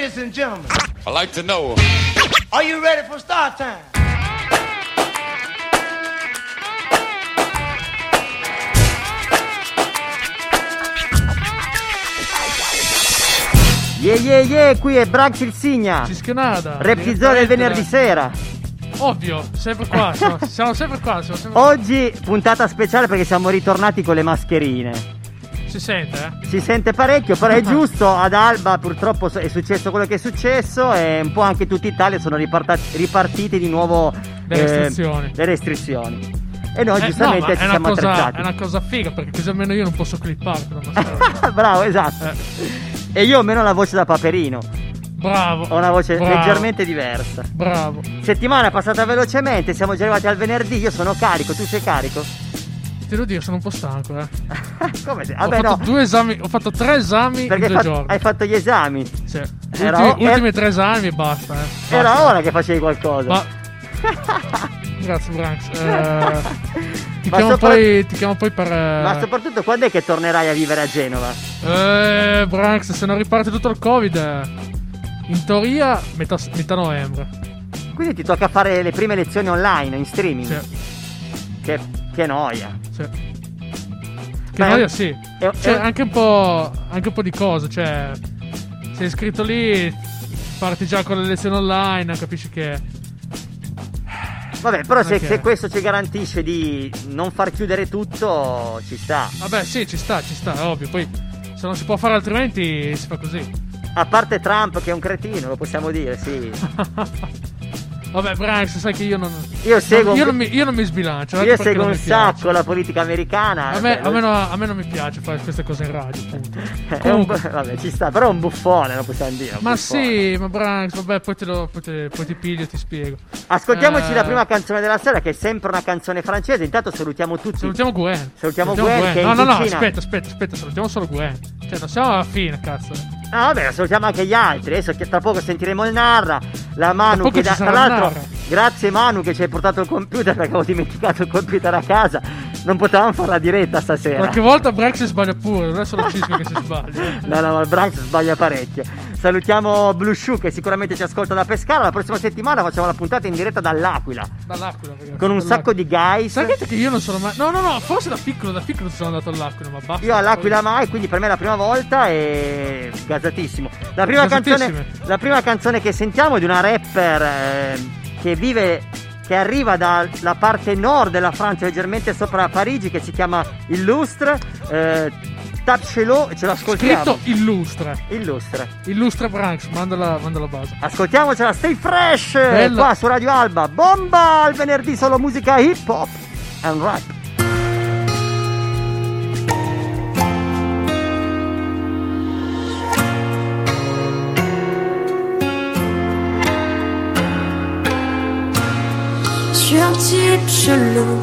Ladies and gentlemen, I like to know. are you ready for start time? Yeah yeah yeah, qui è Branx il Signa. Cisconada. Reptizzone del venerdì sera. Ovvio, sempre qua, siamo, siamo sempre qua, siamo sempre Oggi puntata speciale perché siamo ritornati con le mascherine. Si sente, eh? Si sente parecchio, però è giusto. Ad Alba purtroppo è successo quello che è successo e un po' anche tutta Italia sono ripartati- ripartite di nuovo Le eh, restrizioni. le restrizioni. E noi Eh, giustamente no, ci siamo cosa, attrezzati. è una cosa figa perché così almeno io non posso clippare. Bravo, esatto. Eh, E io ho meno la voce da Paperino. bravo. Ho una voce bravo, leggermente diversa. Bravo. Settimana è passata velocemente, siamo già arrivati al venerdì, io sono carico, tu sei carico? Ti devo dire, sono un po' stanco, eh. Come se? ho Vabbè fatto no, due esami, ho fatto tre esami perché in due fatto, giorni. hai fatto gli esami. Sì. Era Ultimi, o- ultimi tre esami e basta, eh. Basta. Era ora che facevi qualcosa. Ma... Grazie Branks. Eh, ti, chiamo sopra- poi, ti chiamo poi per... eh, Ma soprattutto quando è che tornerai a vivere a Genova? Eh, Branks, se non riparte tutto il Covid, eh, in teoria metà, metà novembre. Quindi ti tocca fare le prime lezioni online, in streaming. Sì, Che, che noia. sì. Che è- noia, sì. è- Cioè, è- anche un po'. Anche un po' di cose. Cioè, sei iscritto lì, parti già con le lezioni online, capisci che. Vabbè, però se, Ok. se questo ci garantisce di non far chiudere tutto, ci sta. Vabbè, sì, ci sta, ci sta, ovvio. Poi, se non si può fare altrimenti, si fa così. A parte Trump che è un cretino, lo possiamo dire, sì. Vabbè, Branks, sai che io non. Io seguo, io, non mi, io non mi sbilancio. io anche perché seguo un mi piace. sacco la politica americana. A me, Beh, a, me no- a me non mi piace fare queste cose in radio, appunto. Comunque, bu- vabbè, ci sta, però è un buffone, lo possiamo dire. ma buffone. sì, ma Branks, vabbè, poi, te lo, poi, te- poi ti piglio e ti spiego. Ascoltiamoci Eh, la prima canzone della sera, che è sempre una canzone francese. Intanto salutiamo tutti. Salutiamo Gwen. Salutiamo Gwen, che è No, no, no, aspetta, aspetta, aspetta, salutiamo solo Gwen. Cioè, non siamo alla fine, cazzo. Ah, vabbè, salutiamo anche gli altri. Adesso che tra poco sentiremo il Narra, la Manu che da- tra l'altro, Narra. grazie Manu che ci hai portato il computer perché avevo dimenticato il computer a casa. Non potevamo fare la diretta stasera. Qualche volta si sbaglia pure, non è solo Cisco che si sbaglia. No, no, ma Branks sbaglia parecchio. Salutiamo Blue Shoe che sicuramente ci ascolta da Pescara. La prossima settimana facciamo la puntata in diretta dall'Aquila. Dall'Aquila, ragazzi. Con un dall'Aquila. sacco di guys. Sapete che io non sono mai. No, no, no, forse da piccolo, da piccolo sono andato all'Aquila, ma basta. Io all'Aquila mai, quindi per me è la prima volta e gasatissimo. La prima, canzone, la prima canzone che sentiamo è di una rapper eh, che vive, che arriva dalla parte nord della Francia, leggermente sopra Parigi, che si chiama Illustre. Eh, Tapcelo, ce l'ascoltiamo. Scritto illustra. Illustre. Illustra Branks, manda la, manda la base. Ascoltiamocela, stay fresh! Bella. Qua su Radio Alba. Bomba! Il venerdì solo musica hip hop and rap. Type chelou?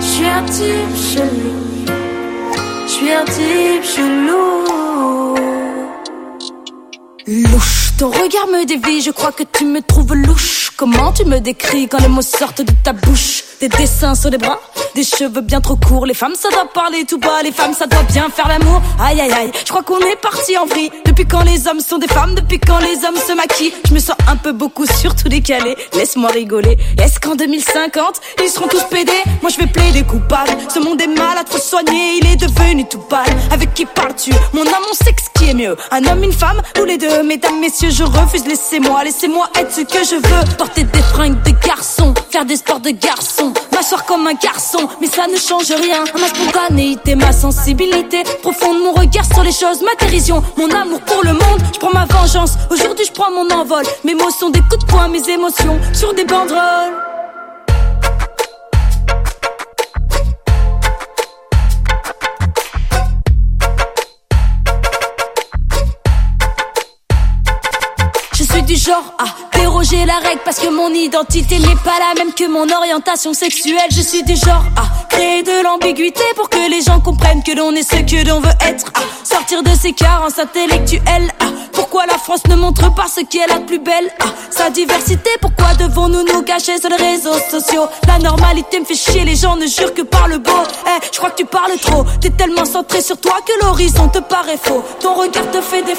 Je suis un type chelou? Je suis un type chelou? Louche, ton regard me dévie, je crois que tu me trouves louche. Comment tu me décris quand les mots sortent de ta bouche? Des dessins sur les bras, des cheveux bien trop courts. Les femmes, ça doit parler tout bas, les femmes, ça doit bien faire l'amour. Aïe aïe aïe, je crois qu'on est parti en vrille. Depuis quand les hommes sont des femmes, depuis quand les hommes se maquillent? Je me sens un peu beaucoup surtout décalé, laisse-moi rigoler. Est-ce qu'en 2050, ils seront tous pédés? Moi je vais plaider coupable. Ce monde est mal à trop soigner, il est devenu tout pâle. Avec qui parles-tu? Mon âme, mon sexe, qui est mieux Un homme, une femme, ou les deux Mesdames, messieurs, je refuse, laissez-moi, laissez-moi être ce que je veux. Porter des fringues de garçon, faire des sports de garçon, m'asseoir comme un garçon, mais ça ne change rien. Ma spontanéité, ma sensibilité, profonde, mon regard sur les choses, ma dérision, mon amour pour le monde. Je prends ma vengeance, aujourd'hui je prends mon envol. Mes mots sont des coups de poing, mes émotions sur des banderoles. Du genre à déroger la règle parce que mon identité n'est pas la même que mon orientation sexuelle. Je suis du genre à créer de l'ambiguïté pour que les gens comprennent que l'on est ce que l'on veut être. Sortir de ses carences intellectuelles. À pourquoi la France ne montre pas ce qu'elle a de plus belle. Sa diversité, pourquoi devons-nous nous cacher sur les réseaux sociaux? La normalité me fait chier, les gens ne jurent que par le beau. Eh, je crois que tu parles trop. T'es tellement centré sur toi que l'horizon te paraît faux. Ton regard te fait des.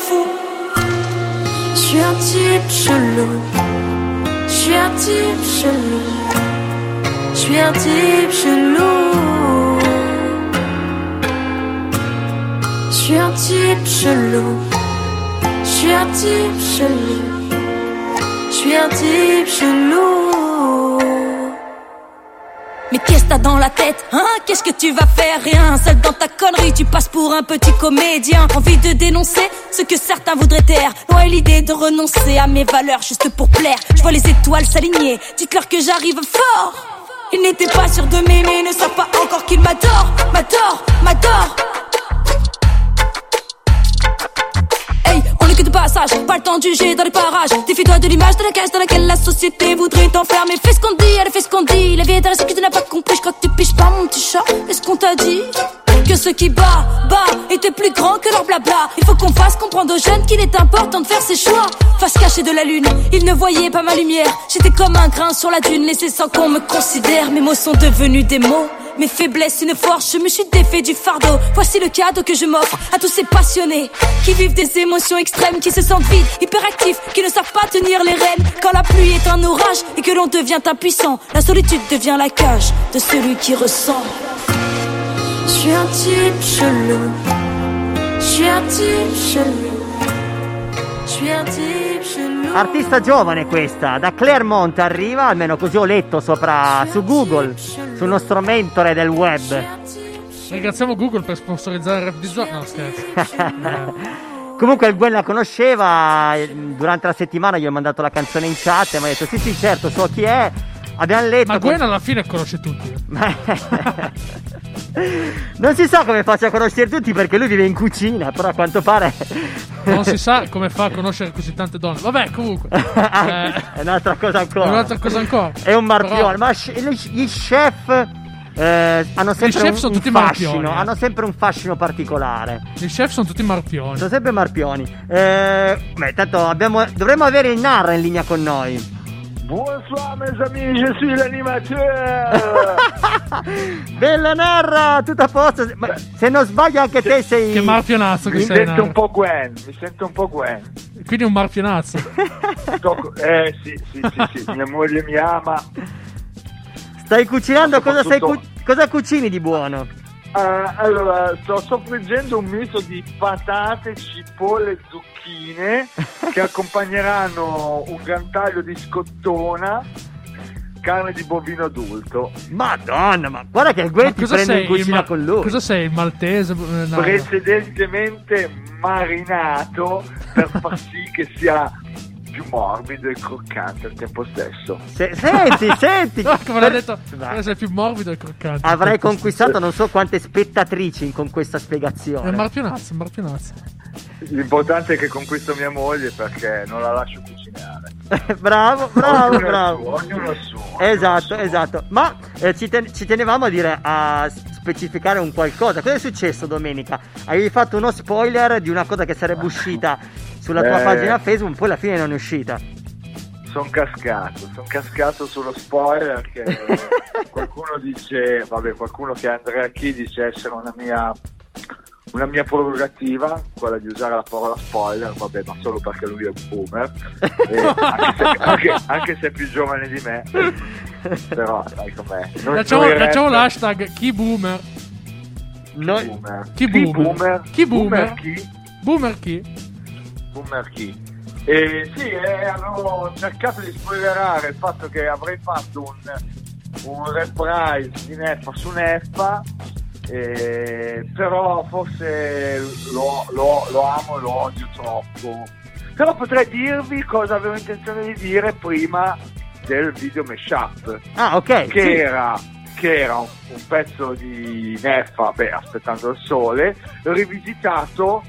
Je suis un type chelou. Je suis un type chelou. Je suis un type chelou. Je suis un type chelou. Je suis un type chelou. Je suis un type chelou. Mais qu'est-ce que t'as dans la tête, hein? Qu'est-ce que tu vas faire? Rien, seul dans ta connerie, tu passes pour un petit comédien. Envie de dénoncer ce que certains voudraient taire. Loin l'idée de renoncer à mes valeurs juste pour plaire. Je vois les étoiles s'aligner, dites-leur que j'arrive fort. Ils n'étaient pas sûrs de m'aimer, ne savent pas encore qu'ils m'adorent, m'adorent, m'adorent. Pas le temps de juger dans les parages. Défie-toi de l'image de la cage dans laquelle la société voudrait t'enfermer. Fais ce qu'on dit, allez, fais ce qu'on dit. La vie est un que tu n'as pas compris. Je crois que tu piches pas, mon petit chat. Est-ce qu'on t'a dit? Que ceux qui bat, bat, étaient plus grands que leur blabla. Il faut qu'on fasse comprendre aux jeunes qu'il est important de faire ses choix. Face cachée de la lune, ils ne voyaient pas ma lumière. J'étais comme un grain sur la dune, laissé sans qu'on me considère. Mes mots sont devenus des mots. Mes faiblesses, une force, je me suis défait du fardeau. Voici le cadeau que je m'offre à tous ces passionnés qui vivent des émotions extrêmes, qui se sentent vides, hyperactifs, qui ne savent pas tenir les rênes. Quand la pluie est un orage et que l'on devient impuissant, la solitude devient la cage de celui qui ressent. Je suis un type chelou. Je suis un type chelou. Je suis un type chelou. Artista giovane questa, da Claremont arriva, almeno così ho letto sopra su Google, sul nostro mentore del web. Ringraziamo Google per sponsorizzare il rap di Zona. No, scherzo. Comunque il Gwen la conosceva, durante la settimana gli ho mandato la canzone in chat e mi ha detto sì sì certo so chi è, abbiamo letto... Ma Gwen alla fine conosce tutti. non si sa come faccia a conoscere tutti perché lui vive in cucina, però a quanto pare... Non si sa come fa a conoscere così tante donne. Vabbè, comunque. Eh, è un'altra cosa ancora. È un'altra cosa ancora. È un marpione, Però- ma gli chef eh, hanno sempre chef un, sono un tutti fascino, marpioni, eh. hanno sempre un fascino particolare. I chef sono tutti marpioni. Sono sempre marpioni. Eh, beh, tanto abbiamo, dovremmo avere il Narra in linea con noi. Bonsoir mes amis, je suis l'animateur Bella Narra, tutto a posto. Ma se non sbaglio anche te sei... Che marpionazzo che Mi sei. sento Naro. un po' Gwen, mi sento un po' Gwen Quindi un marpionazzo. Sto- Eh sì, sì, sì, sì, mia moglie mi ama Stai cucinando, cosa, cu- cosa cucini di buono? Ah, Allora, sto soffriggendo un misto di patate, cipolle e zucchine Che accompagneranno un gran taglio di scottona Carne di bovino adulto Madonna, ma guarda che il Gwen Ma ti cosa prende in sei? cucina Ma- con lui. Cosa sei? Il maltese? Eh, no. precedentemente marinato per far sì che sia più morbido e croccante al tempo stesso. Se- senti, senti. Come l'ha detto, Dai. sei più morbido e croccante. Avrei conquistato non so quante spettatrici con questa È spiegazione. un marpionazzo, un marpionazzo. L'importante è che conquisto mia moglie perché non la lascio cucinare. bravo, bravo, Ognuno bravo. suo, ognuno il suo, ognuno Esatto, suo. esatto. Ma eh, ci, ten- ci tenevamo a dire a specificare un qualcosa. Cosa è successo domenica? Avevi fatto uno spoiler di una cosa che sarebbe uscita sulla tua Eh. pagina Facebook, poi alla fine non è uscita. Sono cascato, sono cascato sullo spoiler che qualcuno dice, vabbè, qualcuno che Andrea Chi dice essere una mia una mia prerogativa, quella di usare la parola spoiler, vabbè, ma solo perché lui è un boomer, E anche, se, anche- anche se è più giovane di me, però sai com'è. Noi- Facciamo, noi facciamo l'hashtag chi boomer. Noi- Boomer. Chi boomer? Chi boomer? chi? Boomer chi? Boomer chi? E sì, eh, avevo cercato di spoilerare il fatto che avrei fatto un, un reprise di Neffa su Neffa, eh, però forse lo, lo- lo amo e lo odio troppo. Però potrei dirvi cosa avevo intenzione di dire prima del video mashup Ah, ok. che sì. era, che era un, un pezzo di Neffa, beh, aspettando il sole, rivisitato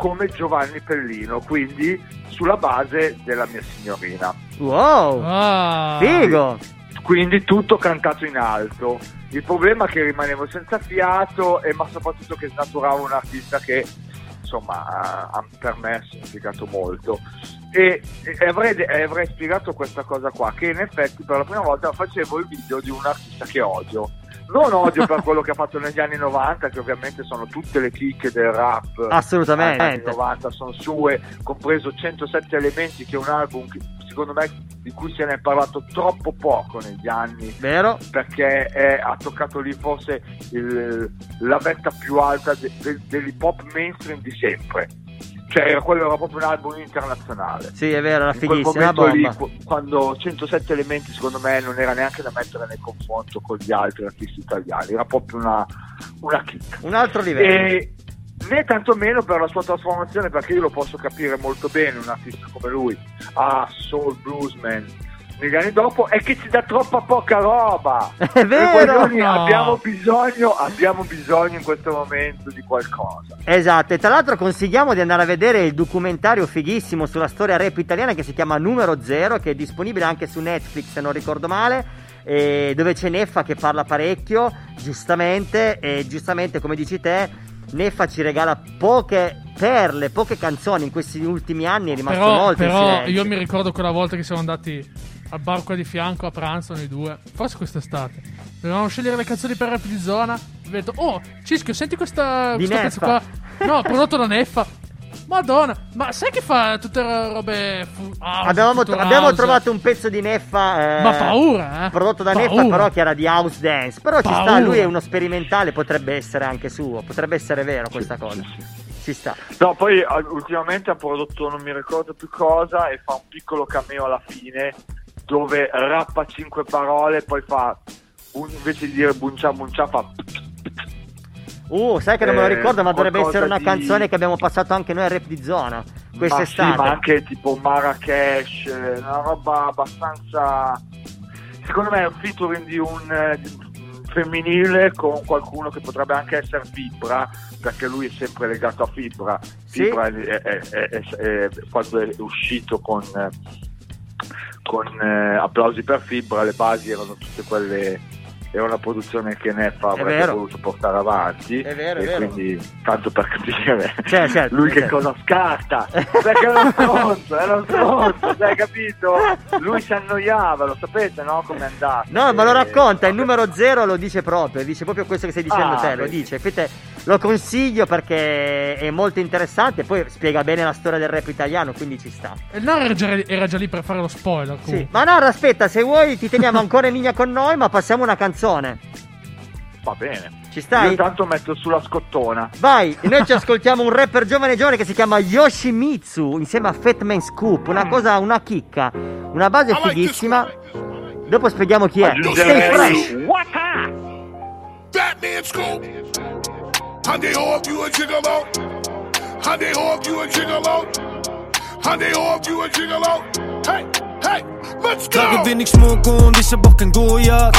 come Giovanni Pellino, quindi sulla base della mia signorina. Wow. Ah, Figo. Quindi tutto cantato in alto. Il problema è che rimanevo senza fiato, e ma soprattutto che snaturavo un artista che insomma per me ha significato molto. E, e avrei, e avrei spiegato questa cosa qua, che in effetti per la prima volta facevo il video di un artista che odio. Non odio per quello che ha fatto negli anni 90, che ovviamente sono tutte le chicche del rap. Assolutamente. Negli anni 90 sono sue, compreso 107 elementi, che è un album che, secondo me di cui se ne è parlato troppo poco negli anni. Vero? Perché è, ha toccato lì forse il, la vetta più alta de, de, dell'hip hop mainstream di sempre cioè quello era proprio un album internazionale. Sì è vero era fighissimo una bomba. lì, quando 107 elementi secondo me non era neanche da mettere nel confronto con gli altri artisti italiani. Era proprio una, una kick un altro livello. E né tantomeno per la sua trasformazione perché io lo posso capire molto bene un artista come lui a ah, Soul Bluesman negli anni dopo è che ci dà troppa poca roba. È vero. No. Abbiamo, bisogno, abbiamo bisogno in questo momento di qualcosa. Esatto, e tra l'altro consigliamo di andare a vedere il documentario fighissimo sulla storia rap italiana che si chiama Numero Zero, che è disponibile anche su Netflix se non ricordo male. dove c'è Neffa che parla parecchio, giustamente, e giustamente come dici te, Neffa ci regala poche perle, poche canzoni in questi ultimi anni, è rimasto però, molto Però io mi ricordo quella volta che siamo andati al bar qua di fianco a pranzo noi due. Forse quest'estate. Dovevamo scegliere le canzoni per rap di zona. Ho detto, oh, Cischio, senti questa, di questo pezzo qua. No, prodotto da Neffa. Madonna, ma sai che fa tutte robe. Fu- house, abbiamo, tro- abbiamo, trovato un pezzo di Neffa. Eh, ma paura, eh? Prodotto da paura. Neffa, però che era di house dance. Però paura. ci sta, lui è uno sperimentale, potrebbe essere anche suo. Potrebbe essere vero questa cosa. Ci sta. No, poi ultimamente ha prodotto non mi ricordo più cosa e fa un piccolo cameo alla fine dove rappa cinque parole e poi fa invece di dire buncia buncia fa Uh, sai che non me lo eh, ricordo, ma dovrebbe essere una di... canzone che abbiamo passato anche noi a rap di zona quest'estate. Ma, sì, ma anche tipo Marrakesh, una roba abbastanza. Secondo me è un featuring di un eh, femminile con qualcuno che potrebbe anche essere Fibra, perché lui è sempre legato a Fibra. Fibra sì. è, è, è, è, quando è uscito con con eh, applausi per Fibra, le basi erano tutte quelle era una produzione che Neffa avrebbe voluto portare avanti. È vero, e è vero. quindi tanto per capire cioè, certo, lui certo. che cosa scarta? Perché era uno stronzo era uno stronzo hai capito? Lui si annoiava lo sapete no? Come è andato. No ma lo racconta il numero zero lo dice proprio dice proprio questo che stai dicendo ah, te lo dice lo consiglio perché è molto interessante poi spiega bene la storia del rap italiano quindi ci sta il Naro era già, era già lì per fare lo spoiler sì. ma Naro aspetta se vuoi ti teniamo ancora in linea con noi ma passiamo una canzone va bene ci stai? Io intanto metto sulla scottona. Vai, noi ci ascoltiamo un rapper giovane giovane che si chiama Yoshimitsu insieme a Fatman Scoop, una cosa, una chicca, una base fighissima. Dopo spieghiamo chi è. Stay fresh. Batman Scoop. How they hope you a gigolo? How they hope you a gigolo? How they hope you a gigolo? Hey, hey, let's go! Trage wenig Schmuck und ich hab auch kein Gojat.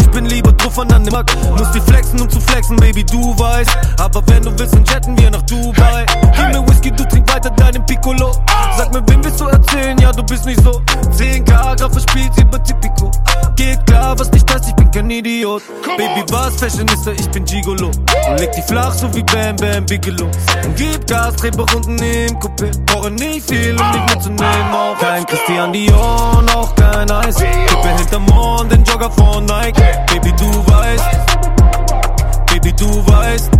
Ich bin lieber drauf an dem Markt. Muss die flexen, um zu flexen, Baby, du weißt. Aber wenn du willst, dann jetten wir nach Dubai. Gib mir Whisky, du trink weiter deinen Piccolo. Sag mir, wem willst du erzählen? Ja, du bist nicht so. 10k, Graf verspielt über Tipico. Geht klar, was nicht heißt, ich bin kein Idiot. Baby, was Fashionista, ich bin Gigolo. Und leg die flach, so wie Bam Bam Bigelow. Und gib Gas, dreh Runden im Coupé. Brauche nicht viel, um dich mitzunehmen. Auch kein Christian Dior, noch kein Eis. Kippe hinterm Mond, den Jogger von Nike. Baby, du weißt. Baby, du weißt.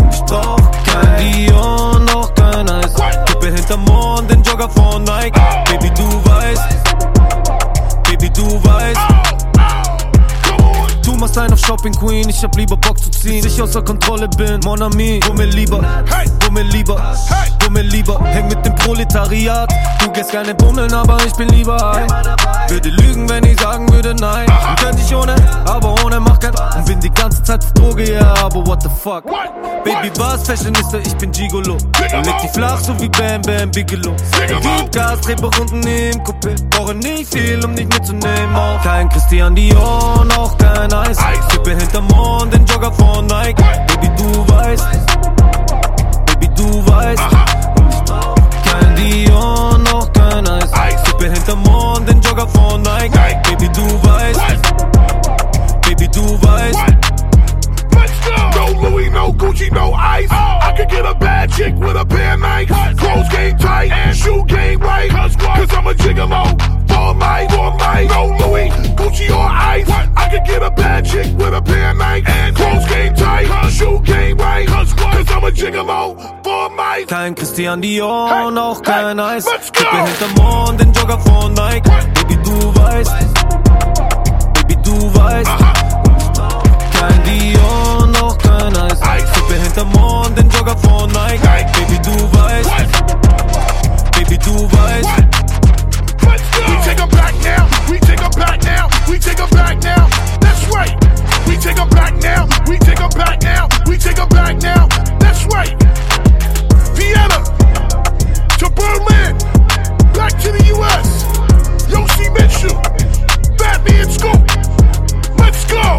Und ich brauch kein Dior, noch kein Eis. Kippe hinterm Mond, den Jogger von Nike. Baby, du weißt. Baby, du weißt machst einen auf Shopping Queen, ich hab lieber Bock zu ziehen. Bis ich außer Kontrolle bin, Mon ami, wo mir lieber, wo mir lieber, wo mir lieber. Häng mit dem Proletariat, du gehst gerne bummeln, aber ich bin lieber high. Würde lügen, wenn ich sagen würde nein. Und könnte ich ohne, aber ohne mach kein. Und bin die ganze Zeit auf Droge, ja, yeah, aber what the fuck. Baby, was Fashionista, ich bin Gigolo. Und leg die flach, so wie Bam Bam Bigelow. Gib Gas, dreh Runden im Coupé. Brauche nicht viel, um dich mitzunehmen. Auch kein Christian Dior, noch kein Eis. Kippe hinterm Mond, den Jogger von Nike. Baby, du weißt. Baby, du weißt. Brauch noch kein Eis. Kippe hinterm Mond, den Jogger von Nike. Baby, du weißt. Baby, du weißt. No Louis, no Gucci, no ice. I could get a bad chick with a pair of Nikes. Clothes game tight, and shoe game right. Cause I'm a gigolo. For mic, for mic. No Louis, Gucci or Ice. I could get a bad chick with a pair of night. And clothes game tight, shoe game right. Cause I'm a gigolo, for mic. Kein Christian Dior, Hey, auch hey, kein Eis. let's go. Kippe hinterm Mond, den Jogger von Nike. Baby, du weißt. Baby, du weißt. Kein Dior, noch kein Eis. Eis. Kippe hinterm Mond, den Jogger von Nike. Hey. Baby, du weißt. Baby, du weißt. We take 'em back now. That's right. We take 'em back now. We take 'em back now. We take 'em back now. That's right. Vienna to Berlin. Back to the U.S. Yoshi Mitchell. Batman Scoop. Let's go.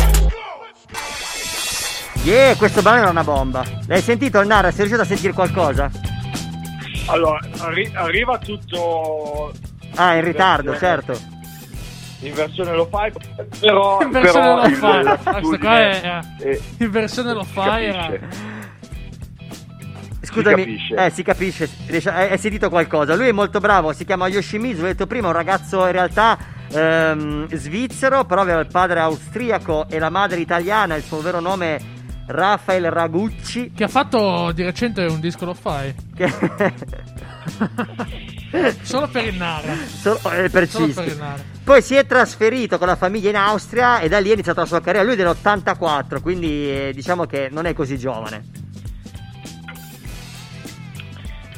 Yeah, questo brano era una bomba. L'hai sentito il Nara? Sei riuscito a sentire qualcosa? Allora, arri- arriva tutto Ah, in ritardo, Versione- certo. In versione lo fai, però, In versione però lo fai. l'attitudine Questo qua è- è- In versione lo si fai era... Scusami, capisce. eh, si capisce. riesce- Hai, hai sentito qualcosa? Lui è molto bravo. Si chiama Yoshimizu. Ho detto prima, un ragazzo in realtà ehm, svizzero, però aveva il padre austriaco e la madre italiana. Il suo vero nome è Rafael Ragucci. Che ha fatto di recente un disco lo fai. Che Solo per il Nara. Solo, eh, per Solo per il Nara. Poi si è trasferito con la famiglia in Austria e da lì è iniziata la sua carriera. Lui è dell'84, quindi eh, diciamo che non è così giovane.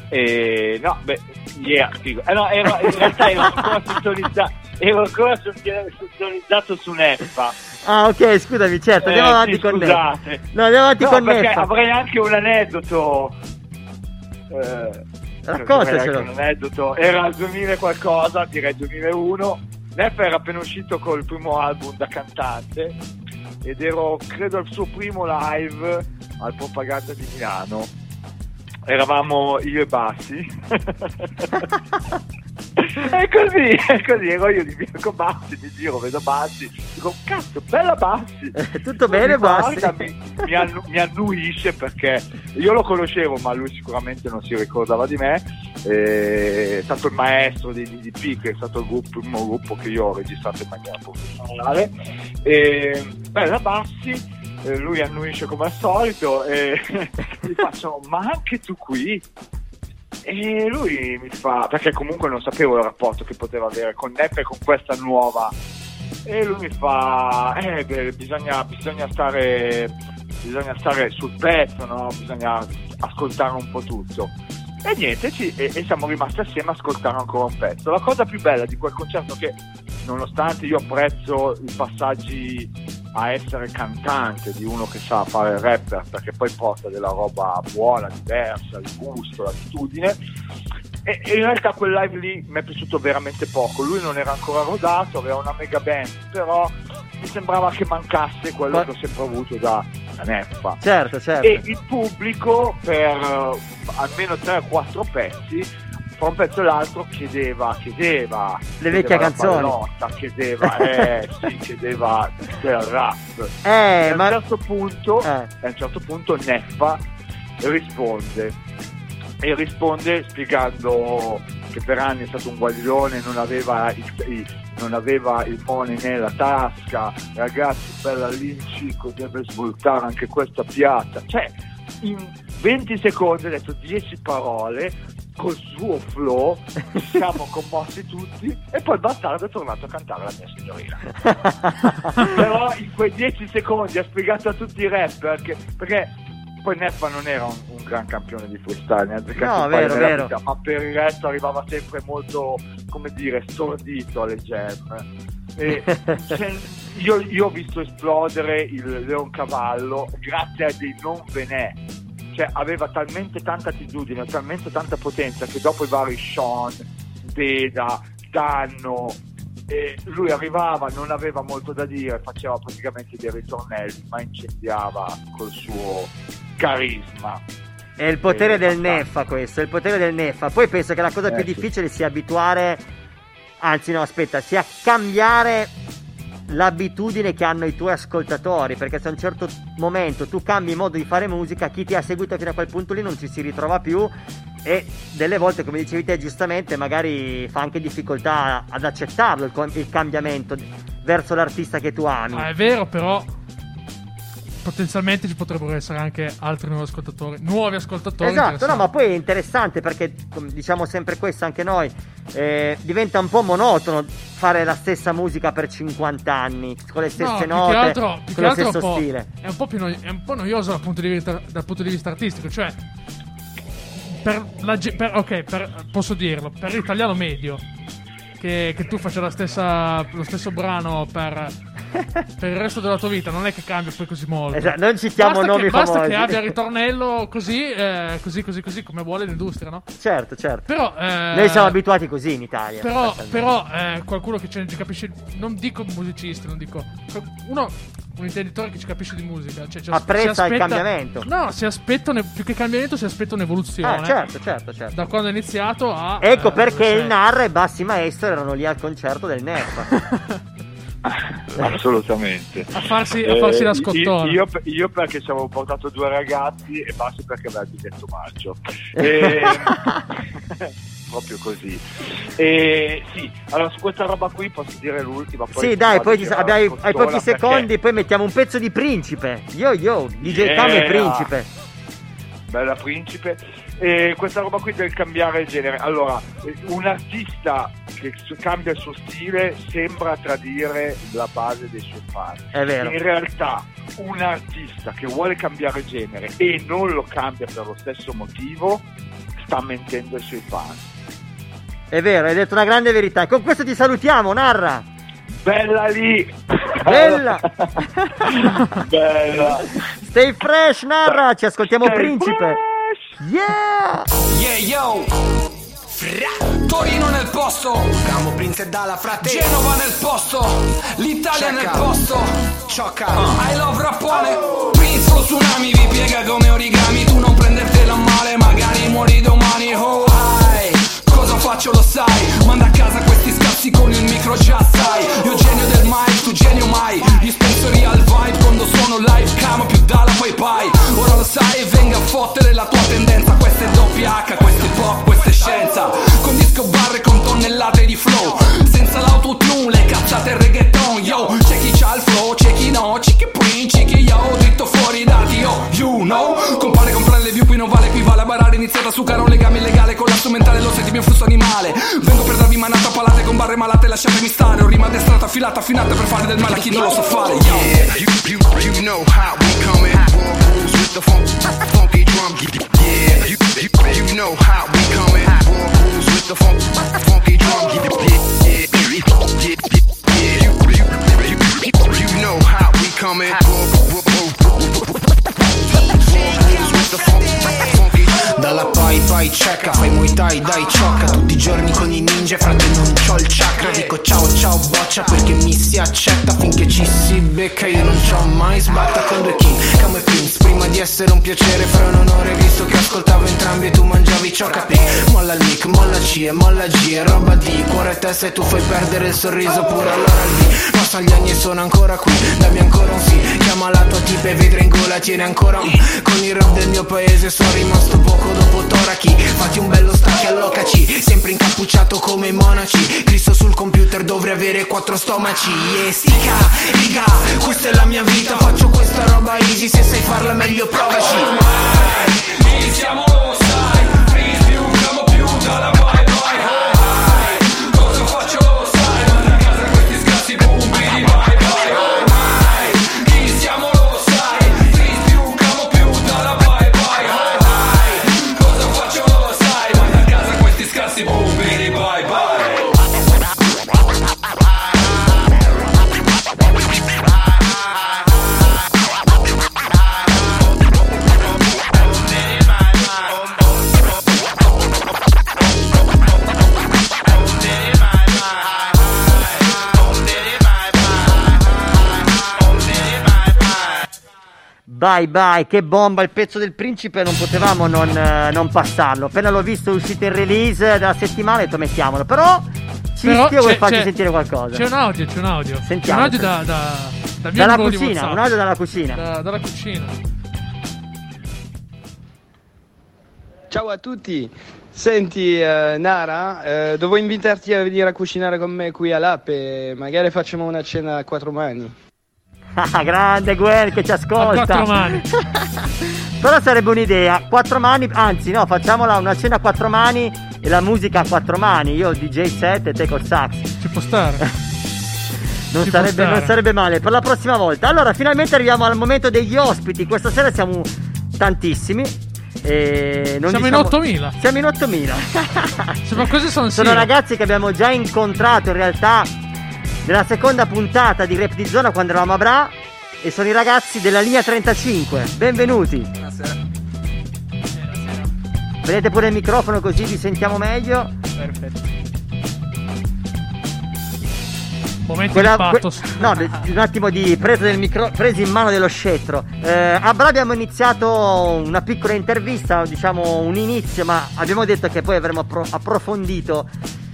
E, no, beh, yeah, figo. Eh, no, ero, in realtà ero ancora sintonizzato, ero ancora sintonizzato su Neffa. Ah, ok, scusami, certo, andiamo Eh, avanti sì, con scusate. Neffa. No, andiamo avanti No, con Neffa. avrei anche un aneddoto. Eh, Raccontacelo. Un aneddoto. Era il 2000 e qualcosa, direi 2001. Neffa era appena uscito col primo album da cantante ed ero, credo, al suo primo live al Propaganda di Milano. Eravamo io e Bassi. è così, è così, ero io di fianco Bassi, mi giro, vedo Bassi, dico cazzo, bella Bassi. Tutto bene, Mi guarda, Bassi? Mi, mi annu- mi annuisce perché io lo conoscevo, ma lui sicuramente non si ricordava di me. Eh, è stato il maestro dei DDP, che è stato il gruppo- il gruppo che io ho registrato in maniera professionale. E, bella Bassi, eh, lui annuisce come al solito e gli faccio, ma anche tu qui? E lui mi fa, perché comunque non sapevo il rapporto che poteva avere con Neppe e con questa nuova. E lui mi fa, eh, beh, bisogna, bisogna stare, bisogna stare sul pezzo, no? Bisogna ascoltare un po' tutto. E niente, ci- e, e siamo rimasti assieme a ascoltare ancora un pezzo. La cosa più bella di quel concerto è che, nonostante io apprezzo i passaggi a essere cantante di uno che sa fare il rapper, perché poi porta della roba buona, diversa, il gusto, l'attitudine, e, e in realtà quel live lì mi è piaciuto veramente poco. Lui non era ancora rodato, aveva una mega band, però mi sembrava che mancasse quello Ma- che ho sempre avuto da, da Neffa Certo, certo. e il pubblico per eh, almeno 3-4 pezzi fra un pezzo e l'altro chiedeva chiedeva Le vecchie canzoni. ballotta, chiedeva eh sì chiedeva del rap Eh, e a un ma... certo punto Eh. a un certo punto Neffa risponde e risponde spiegando che per anni è stato un guaglione, non aveva il, il- non aveva il money nella tasca, ragazzi bella l'incico deve svoltare anche questa piazza. Cioè, in 20 secondi ha detto 10 parole col suo flow, ci siamo commossi tutti e poi bastardo è tornato a cantare la mia signorina però in quei 10 secondi ha spiegato a tutti i rapper che, perché poi Neffa non era un, un gran campione di freestyle ha azzeccato No, vero, vero. vita, ma per il resto arrivava sempre molto come dire stordito alle jam io, io ho visto esplodere il Leon Cavallo grazie a dei non venè cioè aveva talmente tanta attitudine talmente tanta potenza che dopo i vari Sean Beda Danno e lui arrivava, non aveva molto da dire, faceva praticamente dei ritornelli, ma incendiava col suo carisma. È il potere Eh, del. Neffa questo, è il potere del Neffa. Poi penso che la cosa Eh, più sì. difficile sia abituare, anzi no aspetta, sia cambiare l'abitudine che hanno i tuoi ascoltatori, perché se a un certo momento tu cambi modo di fare musica, chi ti ha seguito fino a quel punto lì non ci si ritrova più e delle volte, come dicevi te giustamente, magari fa anche difficoltà ad accettarlo il, il cambiamento verso l'artista che tu ami. Ah, è vero, però potenzialmente ci potrebbero essere anche altri nuovi ascoltatori. Nuovi ascoltatori. Esatto, no, ma poi è interessante perché diciamo sempre questo anche noi. eh, diventa un po' monotono fare la stessa musica per 50 anni con le No, stesse che note, altro- con lo stesso stile. È un noi- è un po' noioso dal punto di vista, dal punto di vista artistico. Cioè, per la per- ok, per- posso dirlo, per l'italiano medio, che, che tu faccia lo stesso brano per, per il resto della tua vita, non è che cambia poi così molto. Esatto, non citiamo basta nomi che, basta famosi. che abbia il ritornello così, eh, così, così, così, come vuole l'industria, no? Certo, certo. Però, eh, Noi siamo abituati così in Italia. però, però eh, qualcuno che ne capisce, non dico musicisti, non dico uno, un intenditore che ci capisce di musica, cioè, ci Apprezza aspetta- il cambiamento. No, si aspetta un- più che cambiamento, si aspetta un'evoluzione. Ah, certo, certo, certo. Da quando è iniziato a. Ecco eh, perché il. Narra e Bassi Maestro erano lì al concerto del NERF. Assolutamente. A farsi, a farsi la Eh, scottona. Io, io perché ci avevo portato due ragazzi e Bassi perché aveva il biglietto maggio. E- proprio così. E, sì, allora su questa roba qui posso dire l'ultima. Poi sì, dai, poi ci- abbiamo- hai pochi secondi, perché- poi mettiamo un pezzo di Principe. Yo yo, DJ Yeah. Cam e Principe. Bella principe. E questa roba qui del cambiare genere. Allora, eh, un artista che cambia il suo stile sembra tradire la base dei suoi fan. È vero. In realtà, un artista che vuole cambiare genere e non lo cambia per lo stesso motivo, sta mentendo ai suoi fan. È vero, hai detto una grande verità. E con questo ti salutiamo, Narra. Bella lì! Bella! Bella! Stay fresh, Narra. Ci ascoltiamo Stay Principe. fresh! Yeah! Yeah yo! Fra- Torino nel posto. Camo Prince dalla frate. Genova nel posto. L'Italia nel Checca. posto. Ciocca I love rappone. Prince lo tsunami vi piega come origami. Tu non prendertela male magari muori domani. Oh ai Cosa faccio lo sai? Manda a casa questi scazzi con il micro già sai. Io genio del mic tu genio mai. Dispenso real vibe quando sono live Camo più dalla poi pai Ora lo sai venga a fottere la tua tendenza. Questa è doppia H Questo è pop questa è scienza. Con disco barre con tonnellate di flow. Senza l'autotune le cazzate e reggaeton Yo. C'è chi c'ha il flow c'è chi no. C'è chi prin c'è chi yo. Dritto fuori dati yo You know. Compare comprare le view qui non vale barare Iniziata su caro un legame illegale Con l'asso mentale lo senti mio flusso animale Vengo per darvi manata palate con barre malate Lasciatemi stare Ho rima addestrata affilata affinata per fare del male a chi non lo sa fare Yeah, you, you, you know how we coming. War rules with the funk, funky drum. Yeah, you, you, you know how we coming. War rules with the funk, funky drum. Yeah, yeah, yeah, yeah. You, you, you, you know how we coming. Pai checka, fai muay thai, dai ciocca Tutti i giorni con i ninja, frate non c'ho il chakra. Dico ciao ciao boccia perché mi si accetta. Finché ci si becca io non c'ho mai sbatta con due king Camo e Prince, prima di essere un piacere Fra un onore visto che ascoltavo entrambi e tu mangiavi ciò capì Molla il mic, molla C e molla G e roba di cuore e testa e tu fai perdere il sorriso pure allora il B Passano gli anni e sono ancora qui, dammi ancora un sì. Chiama la tua tipa e vedrai in gola, tiene ancora un. Con il rap del mio paese sono rimasto poco dopo Torachi Fatti un bello stack e allocaci. Sempre incappucciato come i monaci. Cristo sul computer dovrei avere quattro stomaci. Yeah, stica, riga, questa è la mia vita. Faccio questa roba easy, se sai farla meglio provaci. Lo sai Bye bye, che bomba il pezzo del principe, non potevamo non, eh, non passarlo. Appena l'ho visto uscito in release della settimana, ho detto mettiamolo. Però, Cischio Però vuoi c'è- farci c'è- sentire qualcosa? C'è un audio, c'è un audio. C'è un Sentiamo. audio da, da, dal mio Dalla numero di cucina, WhatsApp. un audio dalla cucina. Da- dalla cucina. Ciao a tutti. Senti, eh, Nara, eh, devo invitarti a venire a cucinare con me qui all'Ape. Magari facciamo una cena a quattro mani. Grande Gwen che ci ascolta. A quattro mani. Però sarebbe un'idea. Quattro mani, anzi no, facciamola una cena a quattro mani e la musica a quattro mani. Io DJ set e te col sax. Ci può stare. Non sarebbe, non sarebbe male per la prossima volta. Allora, finalmente arriviamo al momento degli ospiti. Questa sera siamo tantissimi. Siamo in diciamo- 8000. Siamo in 8000. Sì, ma questi sono Sono ragazzi che abbiamo già incontrato in realtà nella seconda puntata di Rap di Zona quando eravamo a Bra. E sono i ragazzi della linea 35. Benvenuti. Buonasera. Vedete pure il microfono così vi sentiamo meglio. Perfetto. Momenti Quella- di pathos. que- no, un attimo di presa del micro, presa in mano dello scettro. Eh, a Bra abbiamo iniziato una piccola intervista, diciamo un inizio, ma abbiamo detto che poi avremmo appro- approfondito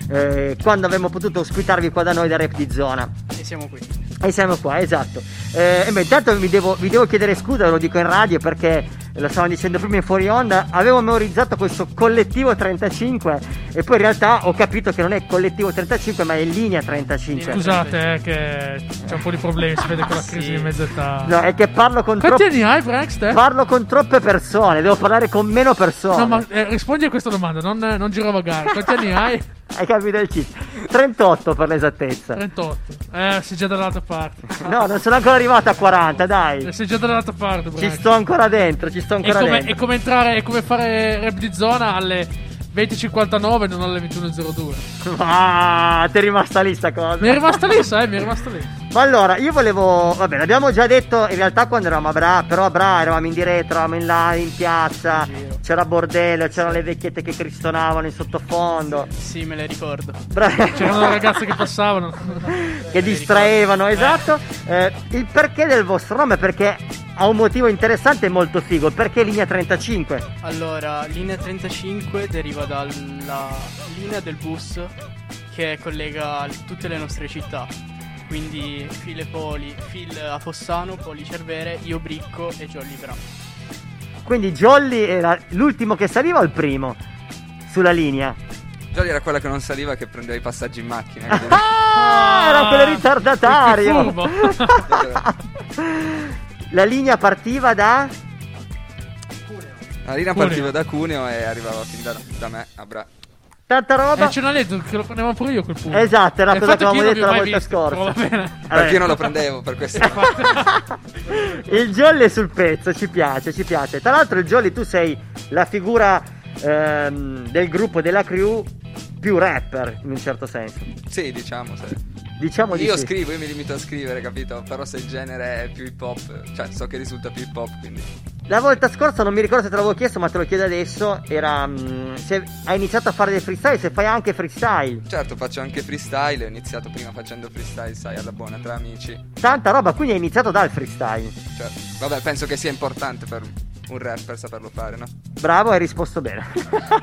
eh, quando avremmo potuto ospitarvi qua da noi da Rap di Zona. E siamo qui. E siamo qua, esatto. Eh, e beh, intanto vi devo, vi devo chiedere scusa, ve lo dico in radio perché lo stavamo dicendo prima in fuori onda. Avevo memorizzato questo collettivo 35 e poi in realtà ho capito che non è collettivo 35 ma è linea 35. Scusate, eh, che c'è un po' di problemi. Si vede con la crisi di mezza età. No, è che parlo con Quanti troppe anni hai, Brax? te? Parlo con troppe persone, devo parlare con meno persone. No, ma eh, rispondi a questa domanda, non, non girovagare. Quanti anni hai? Hai capito il cheat? 38 per l'esattezza. 38. Eh, sei già dall'altra parte. No, non sono ancora arrivato a 40, dai. Eh, Sei già dall'altra parte, Ci sto ancora dentro, ci sto È ancora come, dentro. è come entrare, è come fare rap di zona alle 20.59 e non alle 21.02. Ah, ti è rimasta lì sta cosa. Mi è rimasta lì, sai, mi è rimasta lì. Ma allora, io volevo. Vabbè, l'abbiamo già detto in realtà quando eravamo a Bra, però a Bra eravamo in diretta, eravamo in là in piazza, c'era bordello, c'erano le vecchiette che cristonavano in sottofondo. Sì, me le ricordo. Bra- C'erano le ragazze che passavano. che distraevano, esatto. Eh, il perché del vostro nome? Perché ha un motivo interessante e molto figo. Perché linea 35? Allora, linea 35 deriva dalla linea del bus che collega tutte le nostre città. Quindi File Poli, Fil a Fossano, Poli Cervere, Io Bricco e Jolly Bra. Quindi Jolly era l'ultimo che saliva o il primo? Sulla linea. Jolly era quella che non saliva che prendeva i passaggi in macchina. quindi- Ah, era quello ritardatario. Che fumo. La linea partiva da. La linea Cuneo. partiva da Cuneo e arrivava fin da, da me a Bra. Tanta roba. Eh, c'è un aneddoto che lo prendevamo pure io quel punto. Esatto, era E cosa che avevamo detto la volta scorsa. Perché io non lo prendevo per questo. Il Jolly è sul pezzo, ci piace, ci piace. Tra l'altro il Jolly tu sei la figura ehm, del gruppo della crew più rapper in un certo senso. sì, diciamo. se- Diciamo di Io sì. scrivo, io mi limito a scrivere, capito? Però se il genere è più hip hop, cioè so che risulta più hip hop, quindi. La volta scorsa non mi ricordo se te l'avevo chiesto, ma te lo chiedo adesso. Era mm, se hai iniziato a fare del freestyle, se fai anche freestyle. Certo, faccio anche freestyle, ho iniziato prima facendo freestyle, sai, alla buona tra amici. Tanta roba, quindi hai iniziato dal freestyle. Cioè, vabbè, penso che sia importante per un rapper saperlo fare, no? Bravo, hai risposto bene.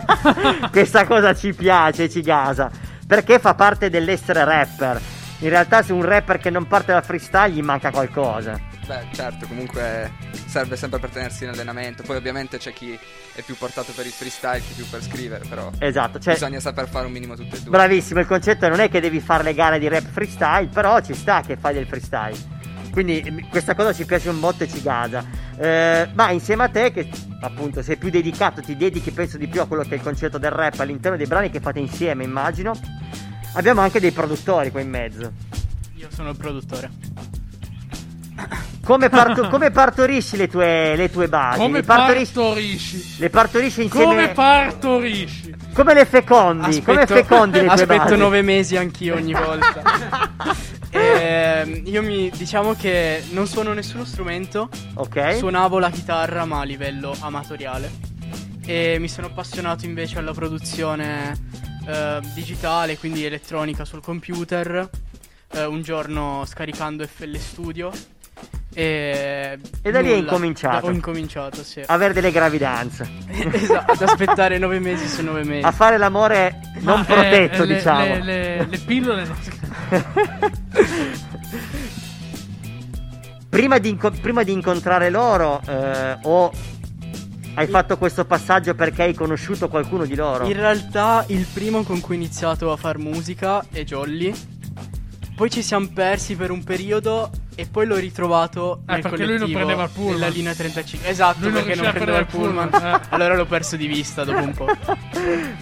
Questa cosa ci piace, ci gasa. Perché fa parte dell'essere rapper. In realtà, se un rapper che non parte dal freestyle gli manca qualcosa. Beh, certo, comunque serve sempre per tenersi in allenamento. Poi ovviamente c'è chi è più portato per il freestyle, chi più per scrivere, però Esatto, cioè- bisogna saper fare un minimo tutte e due. Bravissimo, il concetto non è che devi fare le gare di rap freestyle, però ci sta che fai del freestyle. Quindi m- questa cosa ci piace un botto e ci gasa. Eh, ma insieme a te, che appunto sei più dedicato, ti dedichi penso di più a quello che è il concetto del rap all'interno dei brani che fate insieme, immagino. Abbiamo anche dei produttori qua in mezzo. Io sono il produttore. Come, parto- come partorisci le tue, le tue basi? Come le partorisci, partorisci? le partorisci insieme Come partorisci? come le fecondi? come fecondi le tue aspetto basi? nove mesi anch'io ogni volta. Ehm, io mi diciamo che non suono nessuno strumento. Ok. Suonavo la chitarra, ma a livello amatoriale. E mi sono appassionato invece alla produzione eh, digitale, quindi elettronica sul computer. eh, un giorno scaricando FL Studio. E, E da lì hai nulla. incominciato. Ho incominciato, sì. Avere delle gravidanze. esatto, ad aspettare nove mesi su nove mesi. a fare l'amore non Ma, eh, protetto, le- diciamo. Le, le- le pillole. prima, di inco- prima di incontrare loro, eh, o hai fatto questo passaggio perché hai conosciuto qualcuno di loro? In realtà il primo con cui ho iniziato a far musica è Jolly. Poi ci siamo persi per un periodo e poi l'ho ritrovato Eh, nel perché lui non prendeva il pullman. della linea 35. Esatto, Lui non perché non a prendeva il pullman. pullman, eh. allora l'ho perso di vista dopo un po'.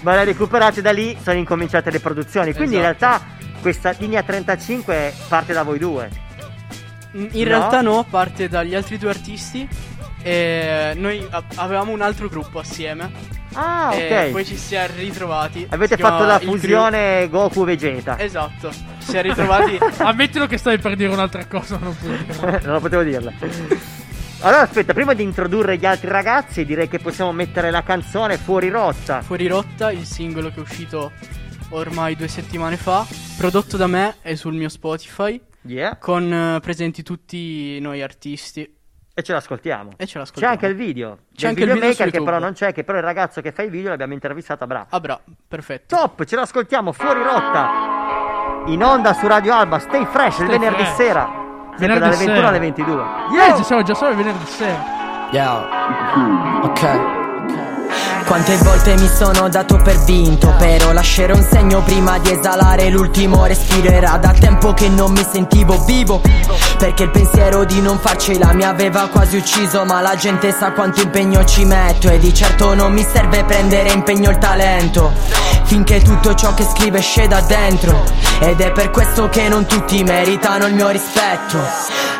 Ma l'hai recuperate da lì, sono incominciate le produzioni. Quindi in Esatto. realtà questa linea 35 parte da voi due. Mm, In No? realtà no, parte dagli altri due artisti. E noi a- avevamo un altro gruppo assieme. Ah, E ok. poi ci si è ritrovati. Avete Si fatto la fusione Goku Vegeta. Esatto. Ci si è ritrovati. Ammettilo che stai per dire un'altra cosa, non dire. non lo potevo dirla. Allora aspetta, prima di introdurre gli altri ragazzi, direi che possiamo mettere la canzone fuori rotta. Fuori rotta, il singolo che è uscito ormai due settimane fa, prodotto da me e sul mio Spotify, Yeah. con eh, presenti tutti noi artisti. E ce l'ascoltiamo. E ce C'è l'ascoltiamo. anche il video. C'è anche il video che però non c'è, che però il ragazzo che fa il video l'abbiamo intervistato a Bra. Ah, bra, perfetto. Top, ce l'ascoltiamo fuori rotta. In onda su Radio Alba, stay fresh il Stay venerdì fresh. sera. Sempre Venerdì dalle 21 sera. alle 22. Yeah, ci siamo già solo il venerdì sera. Yeah. Ok. Quante volte mi sono dato per vinto Però lascerò un segno prima di esalare l'ultimo. Respiro Era da tempo che non mi sentivo vivo Perché il pensiero di non farcela mi aveva quasi ucciso Ma la gente sa quanto impegno ci metto E di certo non mi serve prendere impegno il talento Finché tutto ciò che scrive esce da dentro. Ed è per questo che non tutti meritano il mio rispetto.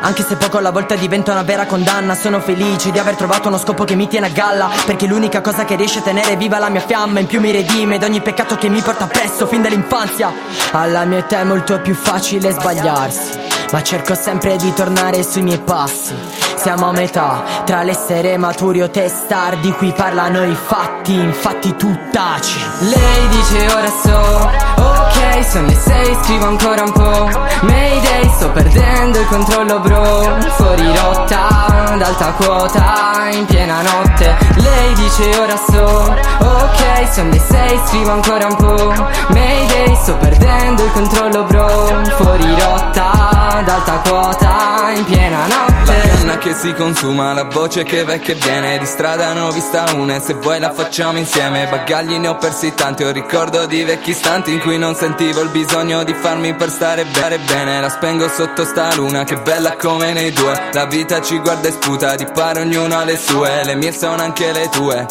Anche se poco alla volta diventa una vera condanna Sono felice di aver trovato uno scopo che mi tiene a galla. Perché l'unica cosa che riesce a tenere viva la mia fiamma In più mi redime da ogni peccato che mi porta appresso fin dall'infanzia. Alla mia età è molto più facile sbagliarsi ma cerco sempre di tornare sui miei passi Siamo a metà. Tra l'essere maturi o testardi Qui parlano i fatti, infatti tu taci Lei dice ora so Ok, sono le sei, scrivo ancora un po' Mayday, sto perdendo il controllo bro. Fuori rotta, ad alta quota, in piena notte. Lei dice ora so. Ok, sono le sei, scrivo ancora un po' Mayday, sto perdendo il controllo bro. Fuori rotta, ad alta quota, in piena La notte canna che si consuma, la voce che va e che viene. Di strada ne ho vista una e se vuoi la facciamo insieme. Bagagli ne ho persi tanti, ho ricordo di vecchi istanti In cui non sentivo il bisogno di farmi per stare bene bene. La spengo sotto sta luna, che bella come nei due. La vita ci guarda e sputa, di pare ognuno ha le sue. Le mie sono anche le tue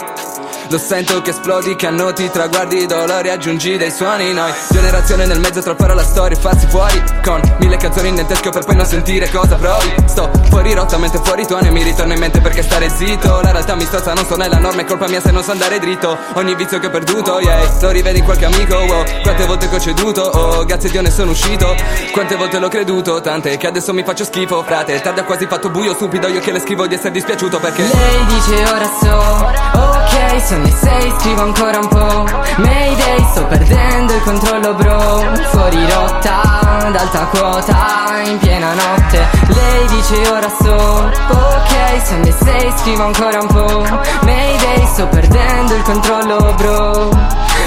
lo sento che esplodi, che annoti traguardi dolori, aggiungi dei suoni noi. Generazione nel mezzo tra fare la storia e farsi fuori Con mille canzoni nel teschio per poi non sentire cosa provi. Sto fuori rotta mentre fuori tuono e mi ritorna in mente perché stare zitto. La realtà mi strozza, non so nella norma, è colpa mia se non so andare dritto. Ogni vizio che ho perduto, yeah, lo rivedi in qualche amico, wow. Quante volte che ho ceduto, oh, grazie a Dio ne sono uscito. Quante volte l'ho creduto, tante che adesso mi faccio schifo Frate, tardi ha quasi fatto buio, stupido io che le scrivo di essere dispiaciuto perché Lei dice ora so Ok, sono le sei, scrivo ancora un po' Mayday, sto perdendo il controllo bro. Fuori rotta, ad alta quota, in piena notte. Lei dice ora so. Ok, sono le sei, scrivo ancora un po' Mayday, sto perdendo il controllo bro.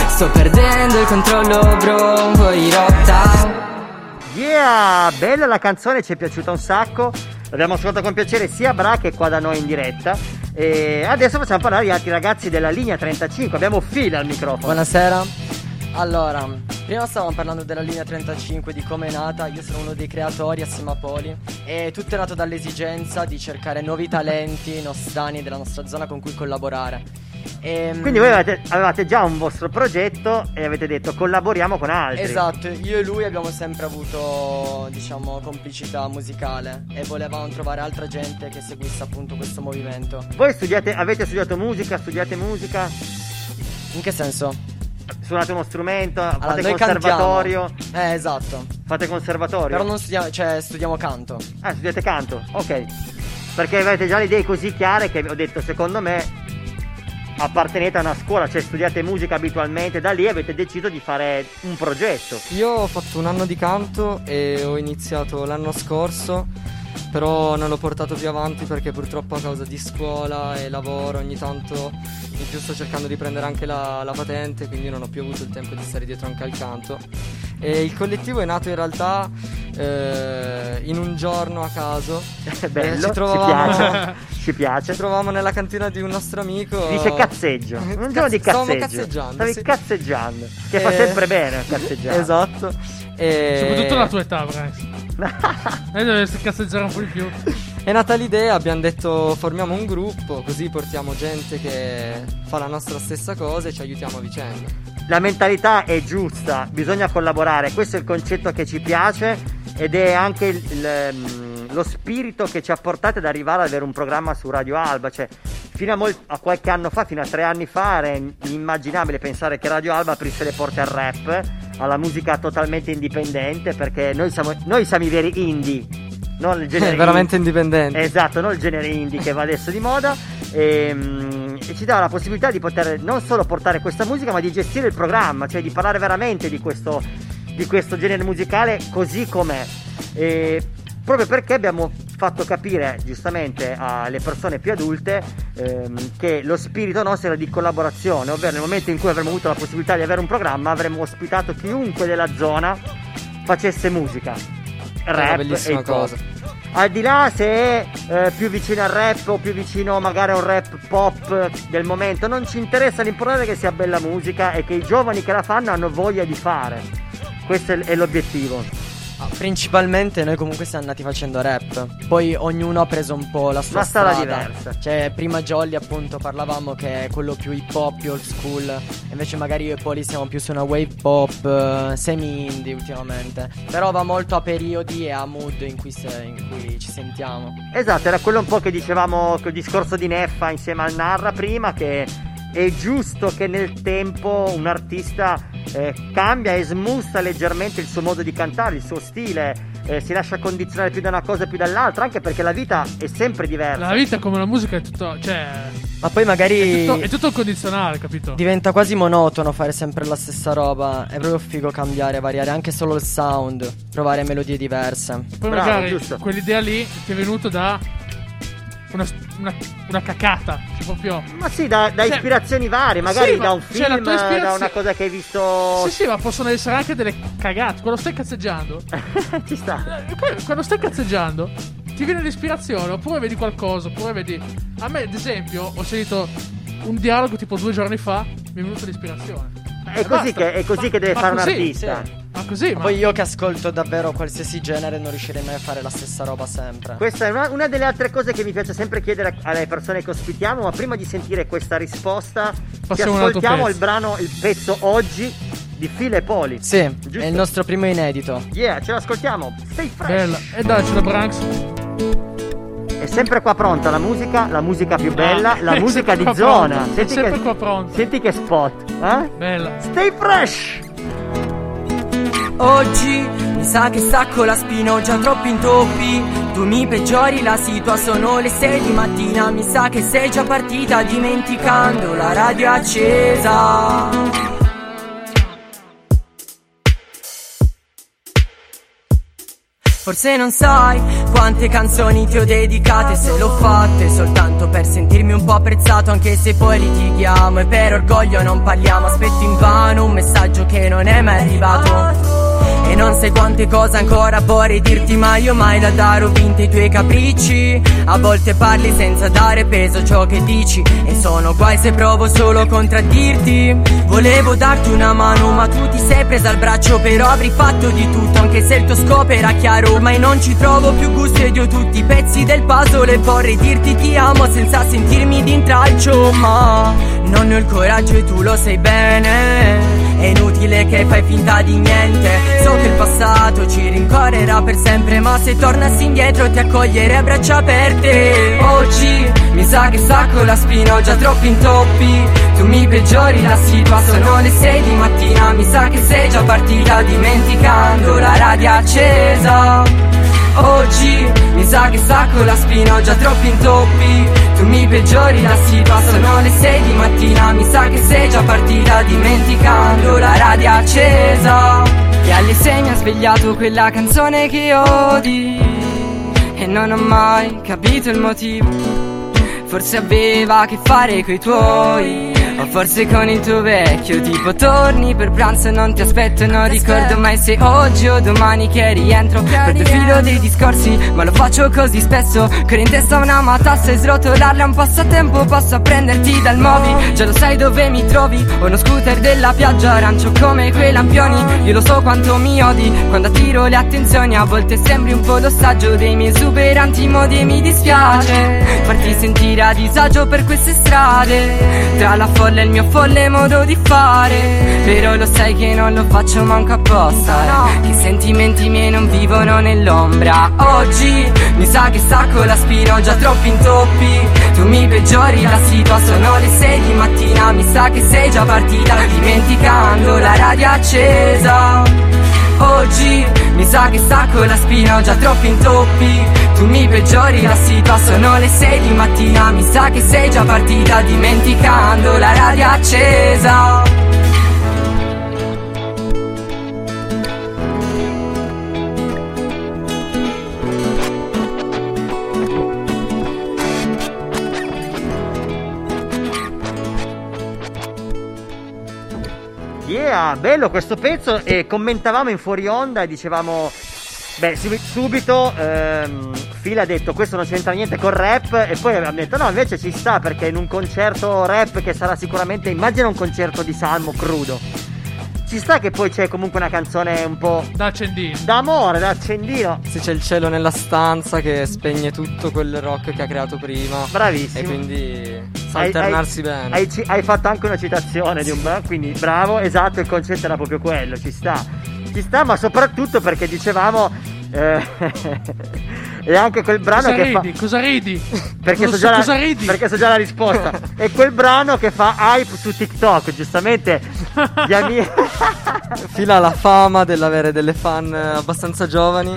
Sto perdendo il controllo bro. Fuori rotta. Yeah, bella la canzone, ci è piaciuta un sacco. L'abbiamo ascoltata con piacere sia Bra che qua da noi in diretta. E adesso facciamo parlare gli altri ragazzi della linea 35. Abbiamo Fila al microfono. Buonasera. Allora, prima stavamo parlando della linea 35, di come è nata, io sono uno dei creatori assieme a Poli e tutto è nato dall'esigenza di cercare nuovi talenti nostani della nostra zona con cui collaborare. Ehm, Quindi voi avete, avevate già un vostro progetto e avete detto collaboriamo con altri. Esatto, io e lui abbiamo sempre avuto, diciamo, complicità musicale e volevamo trovare altra gente che seguisse appunto questo movimento. Voi studiate, avete studiato musica, studiate musica, In che senso? suonate uno strumento, Allora, fate conservatorio. cantiamo. Eh, esatto. Fate conservatorio. Però non studiamo, cioè studiamo canto. Ah, studiate canto, ok. Perché avete già le idee così chiare che ho detto, secondo me, appartenete a una scuola, cioè studiate musica abitualmente, da lì avete deciso di fare un progetto. Io ho fatto un anno di canto e ho iniziato l'anno scorso, però non l'ho portato più avanti perché purtroppo a causa di scuola e lavoro ogni tanto in più sto cercando di prendere anche la, la patente, quindi non ho più avuto il tempo di stare dietro anche al canto. E il collettivo è nato in realtà eh, in un giorno a caso. Bello, eh, ci ci trovavamo, piace. Ci piace. Ci trovavamo nella cantina di un nostro amico. Dice cazzeggio. Un giorno di Stavamo cazzeggio. cazzeggiando. Stavi sì. cazzeggiando. Che fa Eh, sempre bene cazzeggiare. Esatto. E... Soprattutto la tua età, Bryce. E dovresti cazzeggiare un po' di più. È nata l'idea, abbiamo detto formiamo un gruppo, così portiamo gente che fa la nostra stessa cosa e ci aiutiamo a vicenda. La mentalità è giusta, bisogna collaborare, questo è il concetto che ci piace ed è anche il- il, ehm, lo spirito che ci ha portato ad arrivare ad avere un programma su Radio Alba. Cioè, fino a, mol- a qualche anno fa, fino a tre anni fa, era inimmaginabile pensare che Radio Alba aprisse le porte al rap, alla musica totalmente indipendente, perché noi siamo, noi siamo i veri indie. Non il genere È veramente indie. indipendente. Esatto, non il genere indie che va adesso di moda. E, mm, e ci dà la possibilità di poter non solo portare questa musica, ma di gestire il programma, cioè di parlare veramente di questo, di questo genere musicale così com'è. E proprio perché abbiamo fatto capire giustamente alle persone più adulte ehm, che lo spirito nostro era di collaborazione, ovvero nel momento in cui avremmo avuto la possibilità di avere un programma avremmo ospitato chiunque della zona facesse musica. una Rap e bellissima hip hop. cosa. Al di là se è eh, più vicino al rap o più vicino magari a un rap pop del momento, non ci interessa, l'importante è che sia bella musica e che i giovani che la fanno hanno voglia di fare. Questo è, è l'obiettivo. Ah, Principalmente noi comunque siamo andati facendo rap. Poi ognuno ha preso un po' la sua Una strada strada. diversa. Cioè, prima Jolly appunto parlavamo che è quello più hip hop, più old school. Invece magari io e Poli siamo più su una wave pop, eh, semi indie ultimamente. Però va molto a periodi e a mood in cui, se- in cui ci sentiamo. Esatto, era quello un po' che dicevamo col discorso di Neffa insieme al Narra prima, che è giusto che nel tempo un artista eh, cambia e smussa leggermente il suo modo di cantare, il suo stile, eh, si lascia condizionare più da una cosa più dall'altra, anche perché la vita è sempre diversa. La vita come la musica è tutto. Cioè. Ma poi magari È tutto, è tutto condizionale, capito? diventa quasi monotono fare sempre la stessa roba. È proprio figo cambiare, variare anche solo il sound, provare melodie diverse. Poi magari quell'idea lì ti è venuto da. Una, una, una cacata. Cioè, proprio. Ma sì, da, da Cioè, ispirazioni varie, magari sì, da un cioè, film, tua ispirazio- da una cosa che hai visto. Sì, sì, ma possono essere anche delle cagate. Quando stai cazzeggiando. Ci sta. Quando stai cazzeggiando, ti viene l'ispirazione, oppure vedi qualcosa, oppure vedi. A me, ad esempio, ho sentito un dialogo tipo due giorni fa, mi è venuta l'ispirazione. È così, che, è così che deve Ma fare un artista. sì. Ma così, ma. Poi io che ascolto davvero qualsiasi genere non riuscirei mai a fare la stessa roba sempre. Questa è una, una delle altre cose che mi piace sempre chiedere alle persone che ospitiamo, ma prima di sentire questa risposta, ci Passiamo ascoltiamo il brano, il pezzo oggi di File e Poli. Sì, è il nostro primo inedito. Yeah, ce l'ascoltiamo. Stay fresh. Bella. E dai, c'è la Branks. È sempre qua pronta la musica, la musica più bella, Ah, la è musica di zona. pronta, è Senti sempre che, qua pronta. senti che spot, eh? Bella. Stay fresh! Oggi mi sa che stacco la spina, ho già troppi intoppi. Tu mi peggiori la situa, sono le 6 di mattina. Mi sa che sei già partita dimenticando la radio accesa. Forse non sai quante canzoni ti ho dedicate se l'ho fatte soltanto per sentirmi un po' apprezzato anche se poi litighiamo e per orgoglio non parliamo aspetto invano un messaggio che non è mai arrivato e non sai quante cose ancora vorrei dirti ma io mai da dare ho vinto i tuoi capricci. A volte parli senza dare peso a ciò che dici. E sono guai se provo solo a contraddirti. Volevo darti una mano ma tu ti sei presa al braccio Però avrei fatto di tutto anche se il tuo scopo era chiaro. Ormai non ci trovo più gusto ed io tutti i pezzi del puzzle. E vorrei dirti ti amo senza sentirmi d'intralcio Ma non ho il coraggio e tu lo sai bene è inutile che fai finta di niente. So che il passato ci rincorrerà per sempre Ma se tornassi indietro ti accoglierei a braccia aperte. Oggi mi sa che stacco la spina Ho già troppi intoppi. Tu mi peggiori la situa Sono le 6 di mattina. Mi sa che sei già partita Dimenticando la radio accesa. Oggi mi sa che stacco la spina, ho già troppi intoppi Tu mi peggiori la situa, sono le 6 di mattina. Mi sa che sei già partita dimenticando la radio accesa. E alle 6 mi ha svegliato quella canzone che odi. E non ho mai capito il motivo. Forse aveva a che fare coi tuoi O forse con il tuo vecchio tipo torni per pranzo non ti aspetto non ricordo mai se oggi o domani che rientro. Perdo il filo dei discorsi ma lo faccio così spesso. Che in testa una matassa e srotolarla è un passatempo. Posso prenderti dal movi Già lo sai dove mi trovi. Ho uno scooter della piaggia arancio come quei lampioni. Io lo so quanto mi odi Quando attiro le attenzioni. A volte sembri un po' l'ostaggio dei miei esuberanti modi E mi dispiace farti sentire a disagio per queste strade. Tra la folla e il mio folle modo di fare. Però lo sai che non lo faccio manco apposta. Eh. Che sentimenti miei non vivono nell'ombra. Oggi mi sa che stacco la spina Ho già troppi intoppi. Tu mi peggiori la situazione Sono le 6 di mattina. Mi sa che sei già partita Dimenticando la radio accesa. Oggi mi sa che stacco la spina, ho già troppi intoppi. Tu mi peggiori la situazione, sono le 6 di mattina. Mi sa che sei già partita dimenticando la radio accesa Yeah, bello questo pezzo. E commentavamo in fuori onda e dicevamo Beh, sub- subito ehm, Phil ha detto questo non c'entra niente col rap. E poi abbiamo detto no invece ci sta perché in un concerto rap che sarà sicuramente immagina un concerto di Salmo crudo ci sta che poi c'è comunque una canzone un po' Da accendino d'amore, da accendino Se c'è il cielo nella stanza che spegne tutto quel rock che ha creato prima. Bravissimo. E quindi sa Hai- alternarsi hai- bene. Hai, ci- hai fatto anche una citazione di un brano, quindi bravo, esatto, il concetto era proprio quello, ci sta. Ci sta, ma soprattutto perché dicevamo. eh, e anche quel brano Cosa che ridi? fa. Cosa ridi? Perché so, so già la, cosa ridi. perché so già la risposta. è quel brano che fa hype su TikTok, giustamente. Gli amici. Fila la fama dell'avere delle fan abbastanza giovani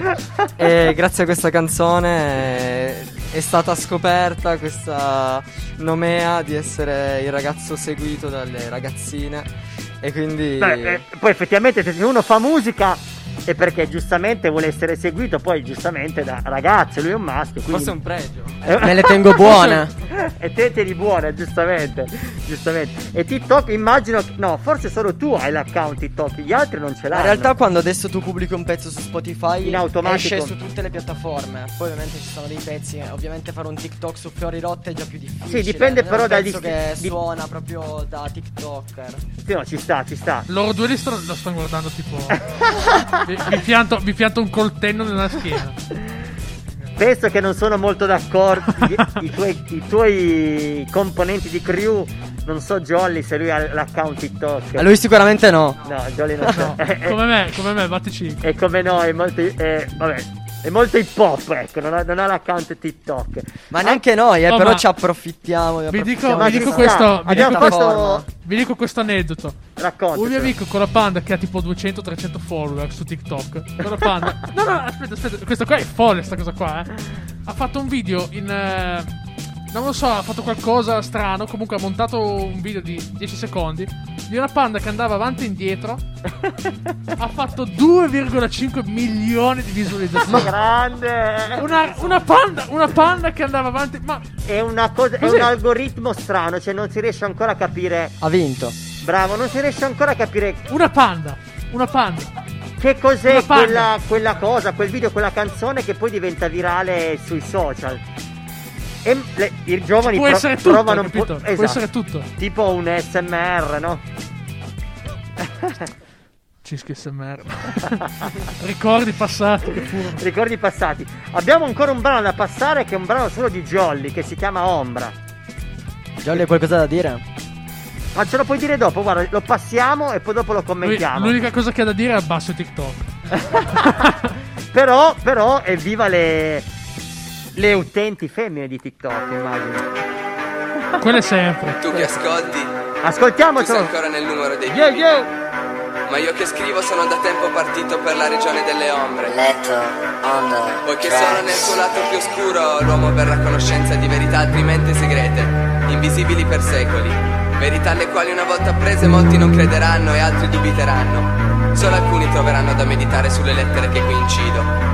e grazie a questa canzone è, è stata scoperta questa nomea di essere il ragazzo seguito dalle ragazzine e quindi Beh, eh, poi effettivamente se uno fa musica è perché giustamente vuole essere seguito, poi giustamente da ragazze, lui è un maschio. Quindi... forse è un pregio. Eh, Me le tengo buone. e te te li buone, giustamente. Giustamente. E TikTok immagino. che- No, forse solo tu hai l'account TikTok, gli altri non ce l'hanno. In realtà quando adesso tu pubblichi un pezzo su Spotify In automatico. esce su tutte le piattaforme. Poi ovviamente ci sono dei pezzi, ovviamente fare un TikTok su Fiori Rotte è già più difficile. Sì, dipende però dal pezzo dist- che di- suona proprio da TikToker. Sì, no, ci sta, ci sta. Loro due li sto- lo stanno guardando tipo. vi, pianto, vi pianto un coltello nella schiena. Penso che non sono molto d'accordo. I, tuoi, I tuoi componenti di crew. Non so Jolly se lui ha l'account TikTok. A lui sicuramente no. No, Jolly non No. È- come me, come me, batti 5. È come no, è molto. È, vabbè, è molto hip hop, ecco, non ha, non ha l'account TikTok. Ma neanche noi, eh, Oh, però ci approfittiamo. Vi dico, vi di dico questo. Vi dico questo, vi dico questo aneddoto. Racconta. Un mio amico con la panda che ha tipo 200-300 follower su TikTok. Con la panda. No, no, aspetta, aspetta. Questo qua è folle, sta cosa qua, eh. Ha fatto un video in. eh, non lo so, ha fatto qualcosa strano. Comunque ha montato un video di 10 secondi. Di una panda che andava avanti e indietro. ha fatto 2,5 milioni di Ma visualizzazioni. grande! Una, una panda, una panda che andava avanti. Ma È una cosa, è un algoritmo strano, cioè non si riesce ancora a capire. Ha vinto. Bravo, non si riesce ancora a capire una panda. Una panda. che cos'è quella, quella cosa, quel video, quella canzone che poi diventa virale sui social. E le- i giovani Può pro- essere tutto, provano un po'. Può esatto, essere tutto. Tipo un SMR, no? Cischi SMR. Ricordi passati che furono. Ricordi passati. Abbiamo ancora un brano da passare che è un brano solo di Jolly che si chiama Ombra. Jolly, hai qualcosa da dire? Ma ce lo puoi dire dopo, guarda, lo passiamo e poi dopo lo Lui- commentiamo. l'unica cosa che ha da dire è abbasso TikTok. Però, però, evviva le, le utenti femmine di TikTok, immagino. Quelle sempre. Tu che ascolti, Ascoltiamo, tu sei ancora nel numero dei vivi. yo. Ma io che scrivo sono da tempo partito per la regione delle ombre. Letto on the Poiché tracks. sono nel suo lato più oscuro, l'uomo verrà a conoscenza di verità altrimenti segrete, invisibili per secoli. Verità alle quali una volta apprese molti non crederanno e altri dubiteranno. Solo alcuni troveranno da meditare sulle lettere che qui incido.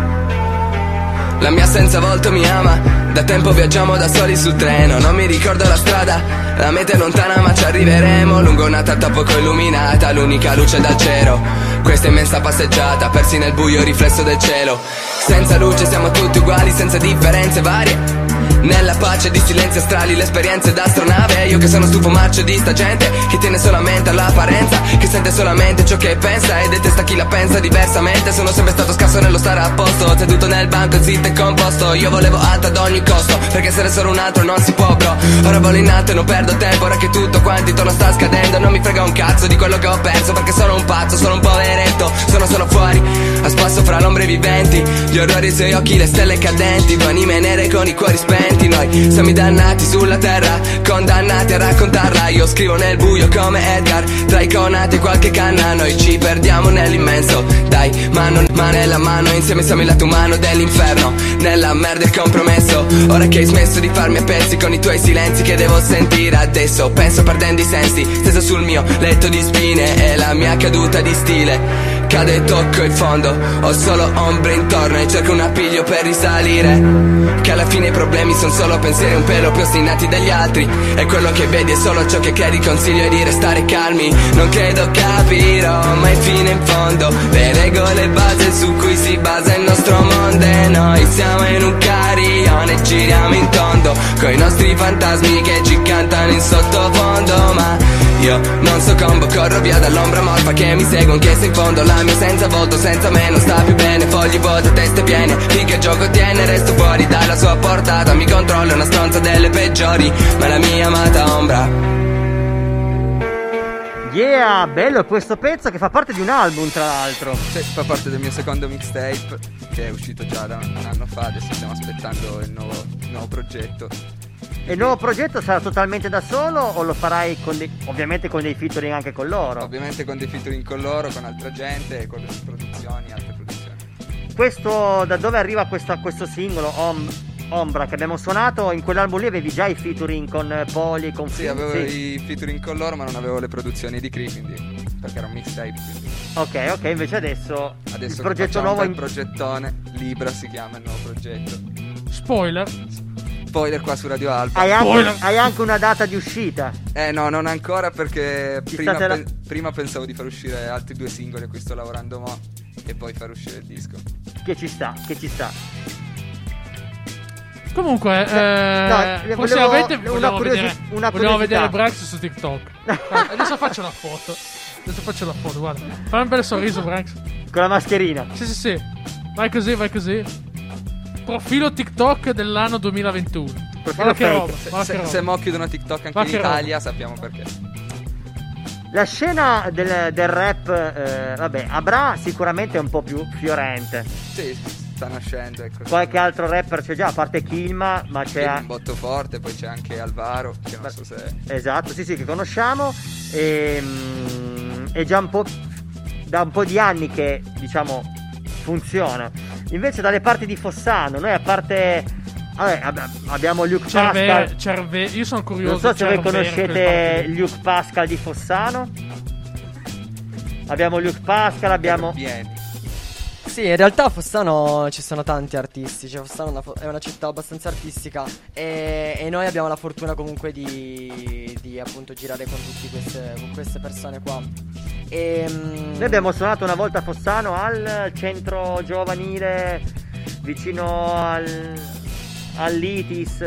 La mia senza volto mi ama. Da tempo viaggiamo da soli sul treno. Non mi ricordo la strada La meta è lontana ma ci arriveremo. Lungo una tratta poco illuminata L'unica luce dal cielo. Questa immensa passeggiata Persi nel buio riflesso del cielo. Senza luce siamo tutti uguali Senza differenze varie nella pace di silenzi astrali, le esperienze d'astronave. Io che sono stufo marcio di sta gente Che tiene solamente all'apparenza Che sente solamente ciò che pensa E detesta chi la pensa diversamente. Sono sempre stato scarso nello stare a posto Seduto nel banco, zitto e composto. Io volevo alto ad ogni costo Perché essere solo un altro non si può bro. Ora volo in alto e non perdo tempo Ora che tutto quanto intorno sta scadendo. Non mi frega un cazzo di quello che ho perso Perché sono un pazzo, sono un poveretto. Sono solo fuori, a spasso fra l'ombre viventi. Gli orrori ai suoi occhi, le stelle cadenti. Due anime nere con i cuori spenti Noi siamo i dannati sulla terra Condannati a raccontarla. Io scrivo nel buio come Edgar Tra i conati e qualche canna. Noi ci perdiamo nell'immenso Dai, mano, mano nella mano Insieme siamo il lato umano dell'inferno Nella merda il compromesso. Ora che hai smesso di farmi a pezzi Con i tuoi silenzi che devo sentire adesso Penso perdendo i sensi Steso sul mio letto di spine E la mia caduta di stile Cade e tocco il fondo Ho solo ombre intorno E cerco un appiglio per risalire. Che alla fine i problemi sono solo pensieri un pelo più ostinati degli altri. E quello che vedi è solo ciò che credi Consiglio di restare calmi. Non credo capirò mai fino in fondo Le regole base su cui si basa il nostro mondo. E noi siamo in un carillon e giriamo in tondo Coi nostri fantasmi che ci cantano in sottofondo. Ma io. Non so combo, corro via dall'ombra morfa che mi segue anche se in fondo la mia senza volto, senza me non sta più bene. Fogli vuote, teste piene, finché gioco tiene resto fuori dalla sua portata. Mi controllo una stronza delle peggiori, ma la mia amata ombra. Yeah, bello questo pezzo che fa parte di un album tra l'altro. Sì, fa parte del mio secondo mixtape che è uscito già da un anno fa, adesso stiamo aspettando il nuovo, il nuovo progetto. E il nuovo progetto sarà totalmente da solo o lo farai con dei, ovviamente con dei featuring anche con loro? Ovviamente con dei featuring con loro, con altra gente, con le produzioni, altre produzioni. Questo, da dove arriva questa- questo singolo, Om- Ombra, che abbiamo suonato? In quell'album lì avevi già i featuring con eh, Poli, con Sì, avevo Sì. i featuring con loro, ma non avevo le produzioni di Cree, quindi perché era un mixtape. Quindi. Ok, ok, invece adesso, Adesso il progetto nuovo un in- progettone, Libra si chiama il nuovo progetto. Spoiler. Spoiler qua su Radio Alba. hai anche, hai anche una data di uscita. Eh no, non ancora perché prima, la- pen- prima pensavo di far uscire altri due singoli a cui sto lavorando mo e poi far uscire il disco. Che ci sta, che ci sta. Comunque, eh, no, volevo- vogliamo, una curiosi- vedere, una vogliamo vedere Branks su TikTok. Ah, adesso faccio la foto. Adesso faccio la foto, guarda. Fai un bel sorriso, Branks. Con la mascherina. Sì, sì, sì. Vai così, vai così. Profilo TikTok dell'anno 2021. Guarda che roba, Se, guarda se- che roba. se mo chiudono TikTok anche in. Italia sappiamo perché. La scena del, del rap, eh, vabbè, Abra sicuramente è un po' più fiorente. Sì, sta nascendo, ecco. Qualche altro rapper c'è già, a parte Kilma, ma c'è... Un botto forte, poi c'è anche Alvaro, che non so se... Esatto, sì, sì, che conosciamo. E, mm, è già un po'. da un po' di anni che diciamo funziona. Invece dalle parti di Fossano, noi a parte. Vabbè, ab- abbiamo Luke Cerve- Pascal. Cerve- io sono curioso. Non so se voi Cervero, quel conoscete. Luke Pascal di Fossano. Abbiamo Luke Pascal, abbiamo. Sì, in realtà Fossano ci sono tanti artisti, cioè Fossano è una, è una città abbastanza artistica e, e noi abbiamo la fortuna comunque di, di, appunto girare con tutte queste, con queste persone qua. E, mm, Noi abbiamo suonato una volta a Fossano al centro giovanile vicino al. all'Itis.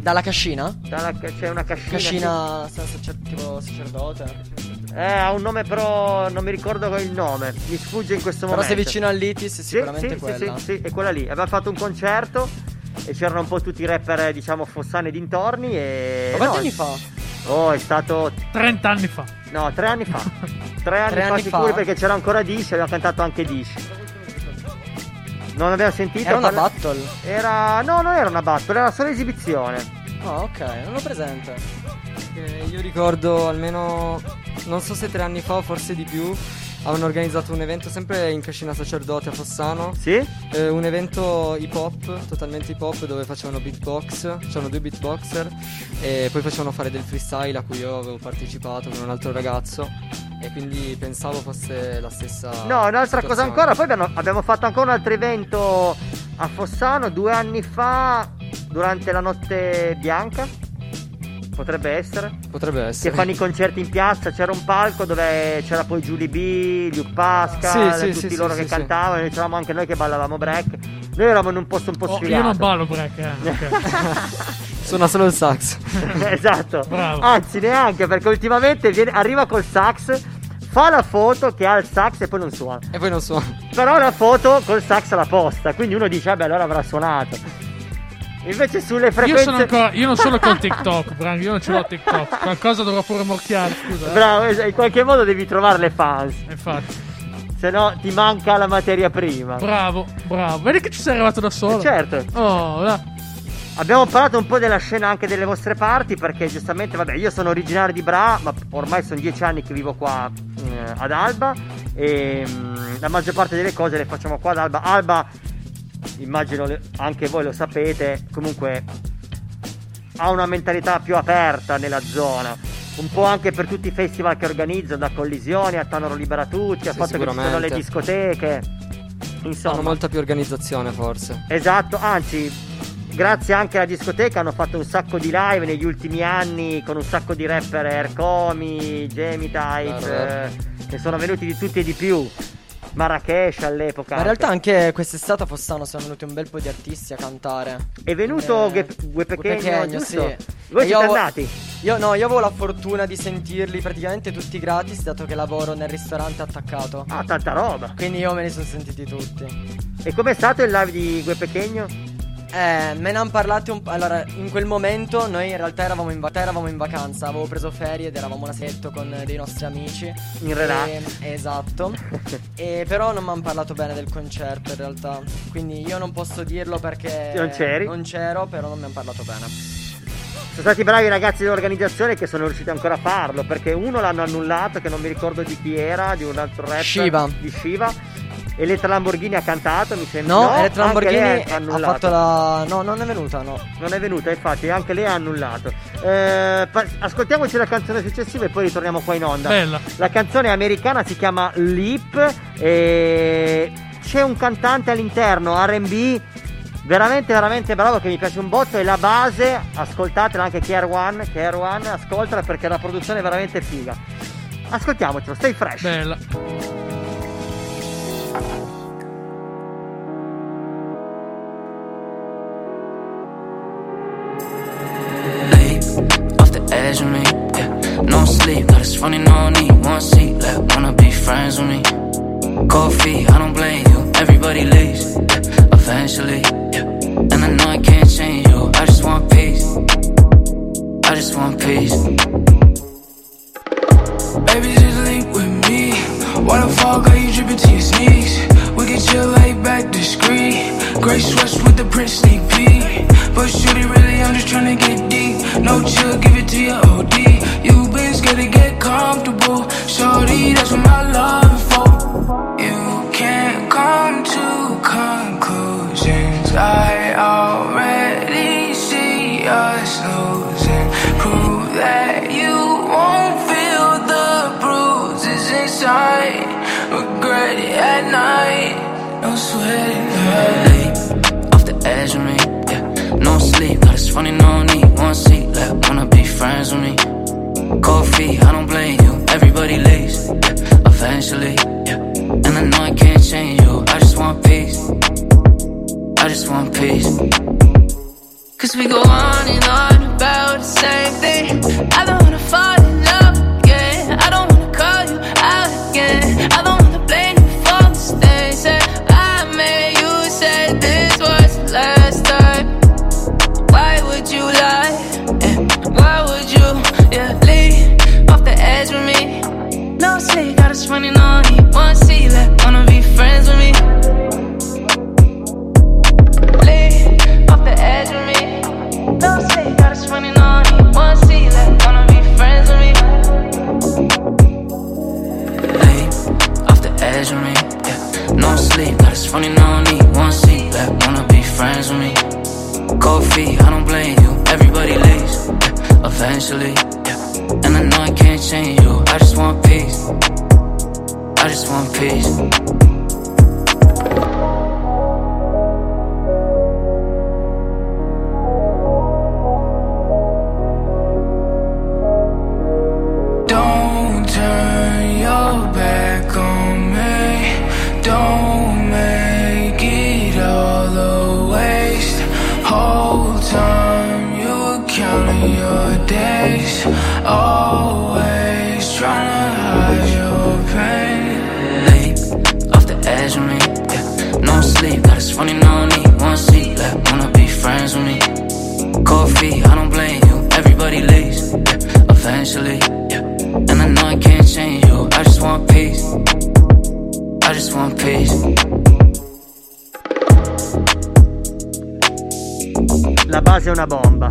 Dalla cascina? dalla- c'è una cascina. Cascina senza tipo sacerdote. Eh, ha un nome però non mi ricordo il nome, mi sfugge in questo Però momento. sei vicino all'Itis, Sì, sicuramente sì, sì, quella. Sì, sì, è quella lì. Abbiamo fatto un concerto e c'erano un po' tutti i rapper, diciamo, fossani e dintorni e... Ma quanti no, anni fa? Oh, è stato... 30 anni fa. No, tre anni fa. Tre anni Tre fa anni sicuri fa? perché c'era ancora Dish e abbiamo cantato anche Dish. Non abbiamo sentito... Era una parla- battle? Era... No, non era una battle, era solo esibizione. Ah, ok, non l'ho presente. Che io ricordo almeno, non so se tre anni fa o forse di più, avevano organizzato un evento sempre in Cascina Sacerdote a Fossano. Sì? Eh, un evento hip hop, totalmente hip hop, dove facevano beatbox, c'erano due beatboxer e poi facevano fare del freestyle a cui io avevo partecipato con un altro ragazzo e quindi pensavo fosse la stessa... No, un'altra cosa situazione. ancora, poi abbiamo, abbiamo fatto ancora un altro evento a Fossano due anni fa, durante la notte bianca. Potrebbe essere. Potrebbe Che essere. fanno i concerti in piazza, c'era un palco dove c'era poi Julie B, Luke Pascal, Sì, sì, tutti sì, loro sì, che sì, cantavano, e c'eravamo anche noi che ballavamo break. Noi eravamo in un posto un po' Oh, io sfigato. non ballo break, eh. ok. Suona solo il sax. esatto. Bravo. Anzi, neanche perché ultimamente viene- arriva col sax, fa la foto che ha il sax e poi non suona. E poi non suona. Però la foto col sax alla posta, quindi uno dice, vabbè, allora avrà suonato. Invece sulle Io, frequenze. sono ancora, io non sono con TikTok, Branco, io non ce l'ho TikTok. Qualcosa dovrò pure morchiare, scusa. eh. Bravo, in qualche modo devi trovare le fans. Infatti. Se no ti manca la materia prima. Bravo, bravo. Vedi che ci sei arrivato da solo. Eh, certo. Oh, là. Abbiamo parlato un po' della scena anche delle vostre parti perché giustamente, vabbè, io sono originario di Bra, ma ormai sono dieci anni che vivo qua eh, ad Alba e mm, la maggior parte delle cose le facciamo qua ad Alba. Alba, immagino anche voi lo sapete, comunque ha una mentalità più aperta nella zona. Un po' anche per tutti i festival che organizzano, da Collisioni a Tanoro Libera Tutti, al Sì, fatto che ci sono le discoteche. Insomma, Hanno molta più organizzazione forse. Esatto, anzi, grazie anche alla discoteca hanno fatto un sacco di live negli ultimi anni con un sacco di rapper Aircomi, Jamie Type, Vero, vero. eh, che sono venuti di tutti e di più. Marrakesh all'epoca. Ma in realtà anche quest'estate a Fossano sono venuti un bel po' di artisti a cantare. È venuto Eh, Gue, Gue Pechegno, Pechegno, giusto? sì. Voi E siete io andati? Io no, io avevo la fortuna di sentirli praticamente tutti gratis, dato che lavoro nel ristorante attaccato. Ah, tanta roba. Quindi io me li sono sentiti tutti. E com'è stato il live di Gue Pechegno? Eh, me ne hanno parlato un po'. Allora, in quel momento noi in realtà eravamo in, va- eravamo in vacanza, avevo preso ferie ed eravamo una setto con dei nostri amici. In relax. E- esatto. e però non mi hanno parlato bene del concerto in realtà. Quindi io non posso dirlo perché Non c'eri? Non c'ero, però non mi hanno parlato bene. Sono stati bravi i ragazzi dell'organizzazione che sono riusciti ancora a farlo perché uno l'hanno annullato che non mi ricordo di chi era, di un altro rapper Shiva. di Shiva. Elettra Lamborghini ha cantato, mi sembra. No, Elettra anche Lamborghini ha annullato. fatto la. No, non è venuta, no. Non è venuta, infatti, anche lei ha annullato. Eh, ascoltiamoci la canzone successiva e poi ritorniamo qua in onda. Bella. La canzone americana si chiama Leap e c'è un cantante all'interno, RB, veramente veramente bravo che mi piace un botto e la base, ascoltatela anche Care One, Care One, ascoltala perché la produzione è veramente figa. Ascoltiamocelo, stay fresh. Bella. No sleep, got us running on E. One seat left, wanna be friends with me. Cold feet, I don't blame you. Everybody leaves. Eventually. And I know I can't change you. I just want peace. I just want peace. Base è una bomba.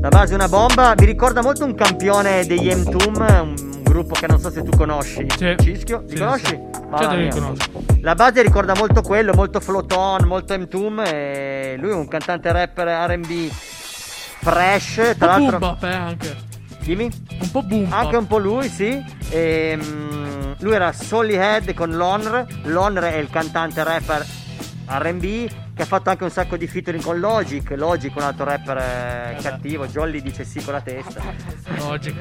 La base è una bomba. Mi ricorda molto un campione degli M-Tum, un gruppo che non so se tu conosci. Cischio, li Sì, conosci? sì. Certo li conosco. La base ricorda molto quello, molto floton, molto M-Tum. E lui è un cantante rapper RB fresh. Tra l'altro. boom eh, anche. Dimmi? Un po' boom. Anche un po' lui, sì. Ehm, lui era Solly Head con Lonr. Lonr è il cantante rapper RB che ha fatto anche un sacco di featuring con Logic. Logic, un altro rapper eh, cattivo. Jolly dice sì con la testa. Logic.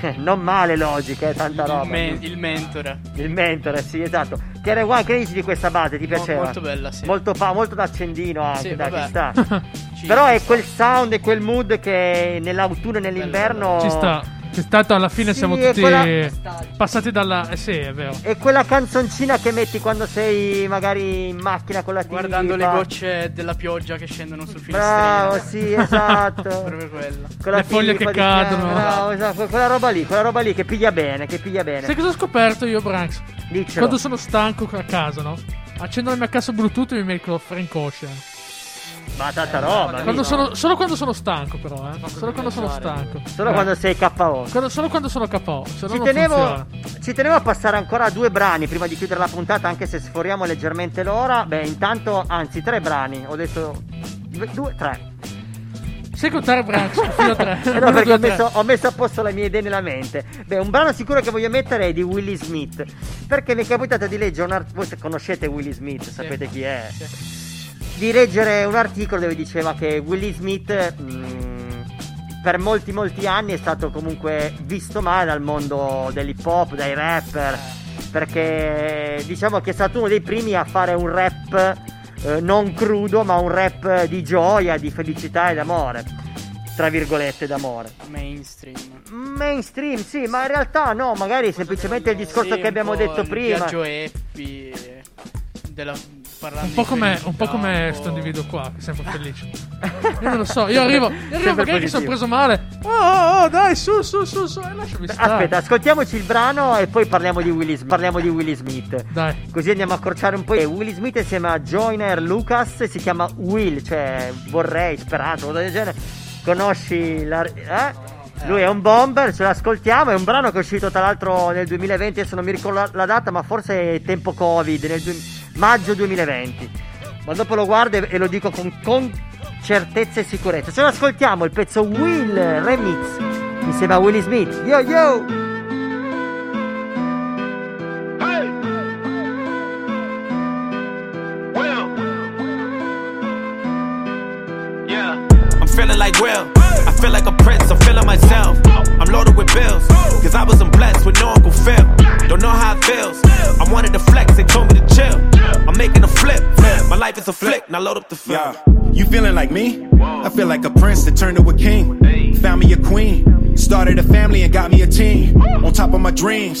non male Logic, eh, tanta roba. Il, men- il mentore. Il mentore, sì, esatto. Che era che dici di questa base? Ti piaceva? molto bella, sì. Molto, pa- molto da accendino anche, Sì, dai, ci sta. Ci- Però ci è sta. quel sound e quel mood che nell'autunno e nell'inverno. Ci sta. Che tanto alla fine Sì, siamo tutti quella- passati dalla. Eh sì, è vero. E quella canzoncina che metti quando sei magari in macchina con la TV. Guardando le gocce della pioggia che scendono sul finestrino. Bravo, sì, esatto. Proprio quella. Con la Le foglie che di cadono. Bravo, esatto, quella roba lì, quella roba lì che piglia bene, che piglia bene. Sai cosa ho scoperto io, Branks? Diccelo. Quando sono stanco a casa, no? Accendo la mia cassa Bluetooth e mi metto Frank Ocean. Ma tanta roba. Quando sono- solo quando sono stanco, però, eh. Solo quando sono stanco. Solo Eh. quando sei KO. Quando- solo quando sono KO. No Ci tenevo, ci tenevo a passare ancora due brani prima di chiudere la puntata, anche se sforiamo leggermente l'ora. Beh, intanto, anzi, tre brani. Ho detto due, due tre. Sai contare Branks? Fino a tre. Eh Uno, no, perché due, ho messo, ho messo a posto le mie idee nella mente. Beh, un brano sicuro che voglio mettere è di Willie Smith. Perché mi è capitato di leggere un articolo. Voi conoscete Willie Smith, sapete chi è. Di leggere un articolo dove diceva che Willie Smith. mh, per molti molti anni è stato comunque visto male dal mondo dell'hip hop, dai rapper, perché diciamo che è stato uno dei primi a fare un rap eh, non crudo, ma un rap di gioia, di felicità ed amore. Tra virgolette d'amore. Mainstream. Mainstream, sì, ma in realtà no, magari semplicemente il discorso che abbiamo detto prima. Viaggio happy della parlando Un po' come, un po' come un sto po'- individuo qua, che è sempre felice. Io non lo so, io arrivo, io arrivo Sempre magari che sono preso male. Oh, oh, oh, dai, su, su, su, su, e lasciami stare. Aspetta, ascoltiamoci il brano e poi parliamo di Willie, Smith- parliamo di Willie Smith. Dai. Così andiamo a accorciare un po'. E Willie Smith insieme a Joyner Lucas si chiama Will, cioè vorrei, sperato, qualcosa del genere. Conosci la. Eh? Lui è un bomber, ce l'ascoltiamo, è un brano che è uscito tra l'altro nel 2020, adesso non mi ricordo la, la data, ma forse è tempo Covid, nel du- maggio 2020. Ma dopo lo guardo e, lo dico con, con certezza e sicurezza. Ce l'ascoltiamo, il pezzo Will Remix, insieme a Willie Smith. Yo yo! Yeah. I'm feeling like Will. I feel like a prince. I'm feeling myself. I'm loaded with bills. Cause I wasn't blessed with no Uncle Phil. Don't know how it feels. I wanted to flex. They told me to chill. I'm making a flip. My life is a flick. Now load up the film. Yeah. You feeling like me? I feel like a prince that turned to a king. Found me a queen. Started a family and got me a team. On top of my dreams.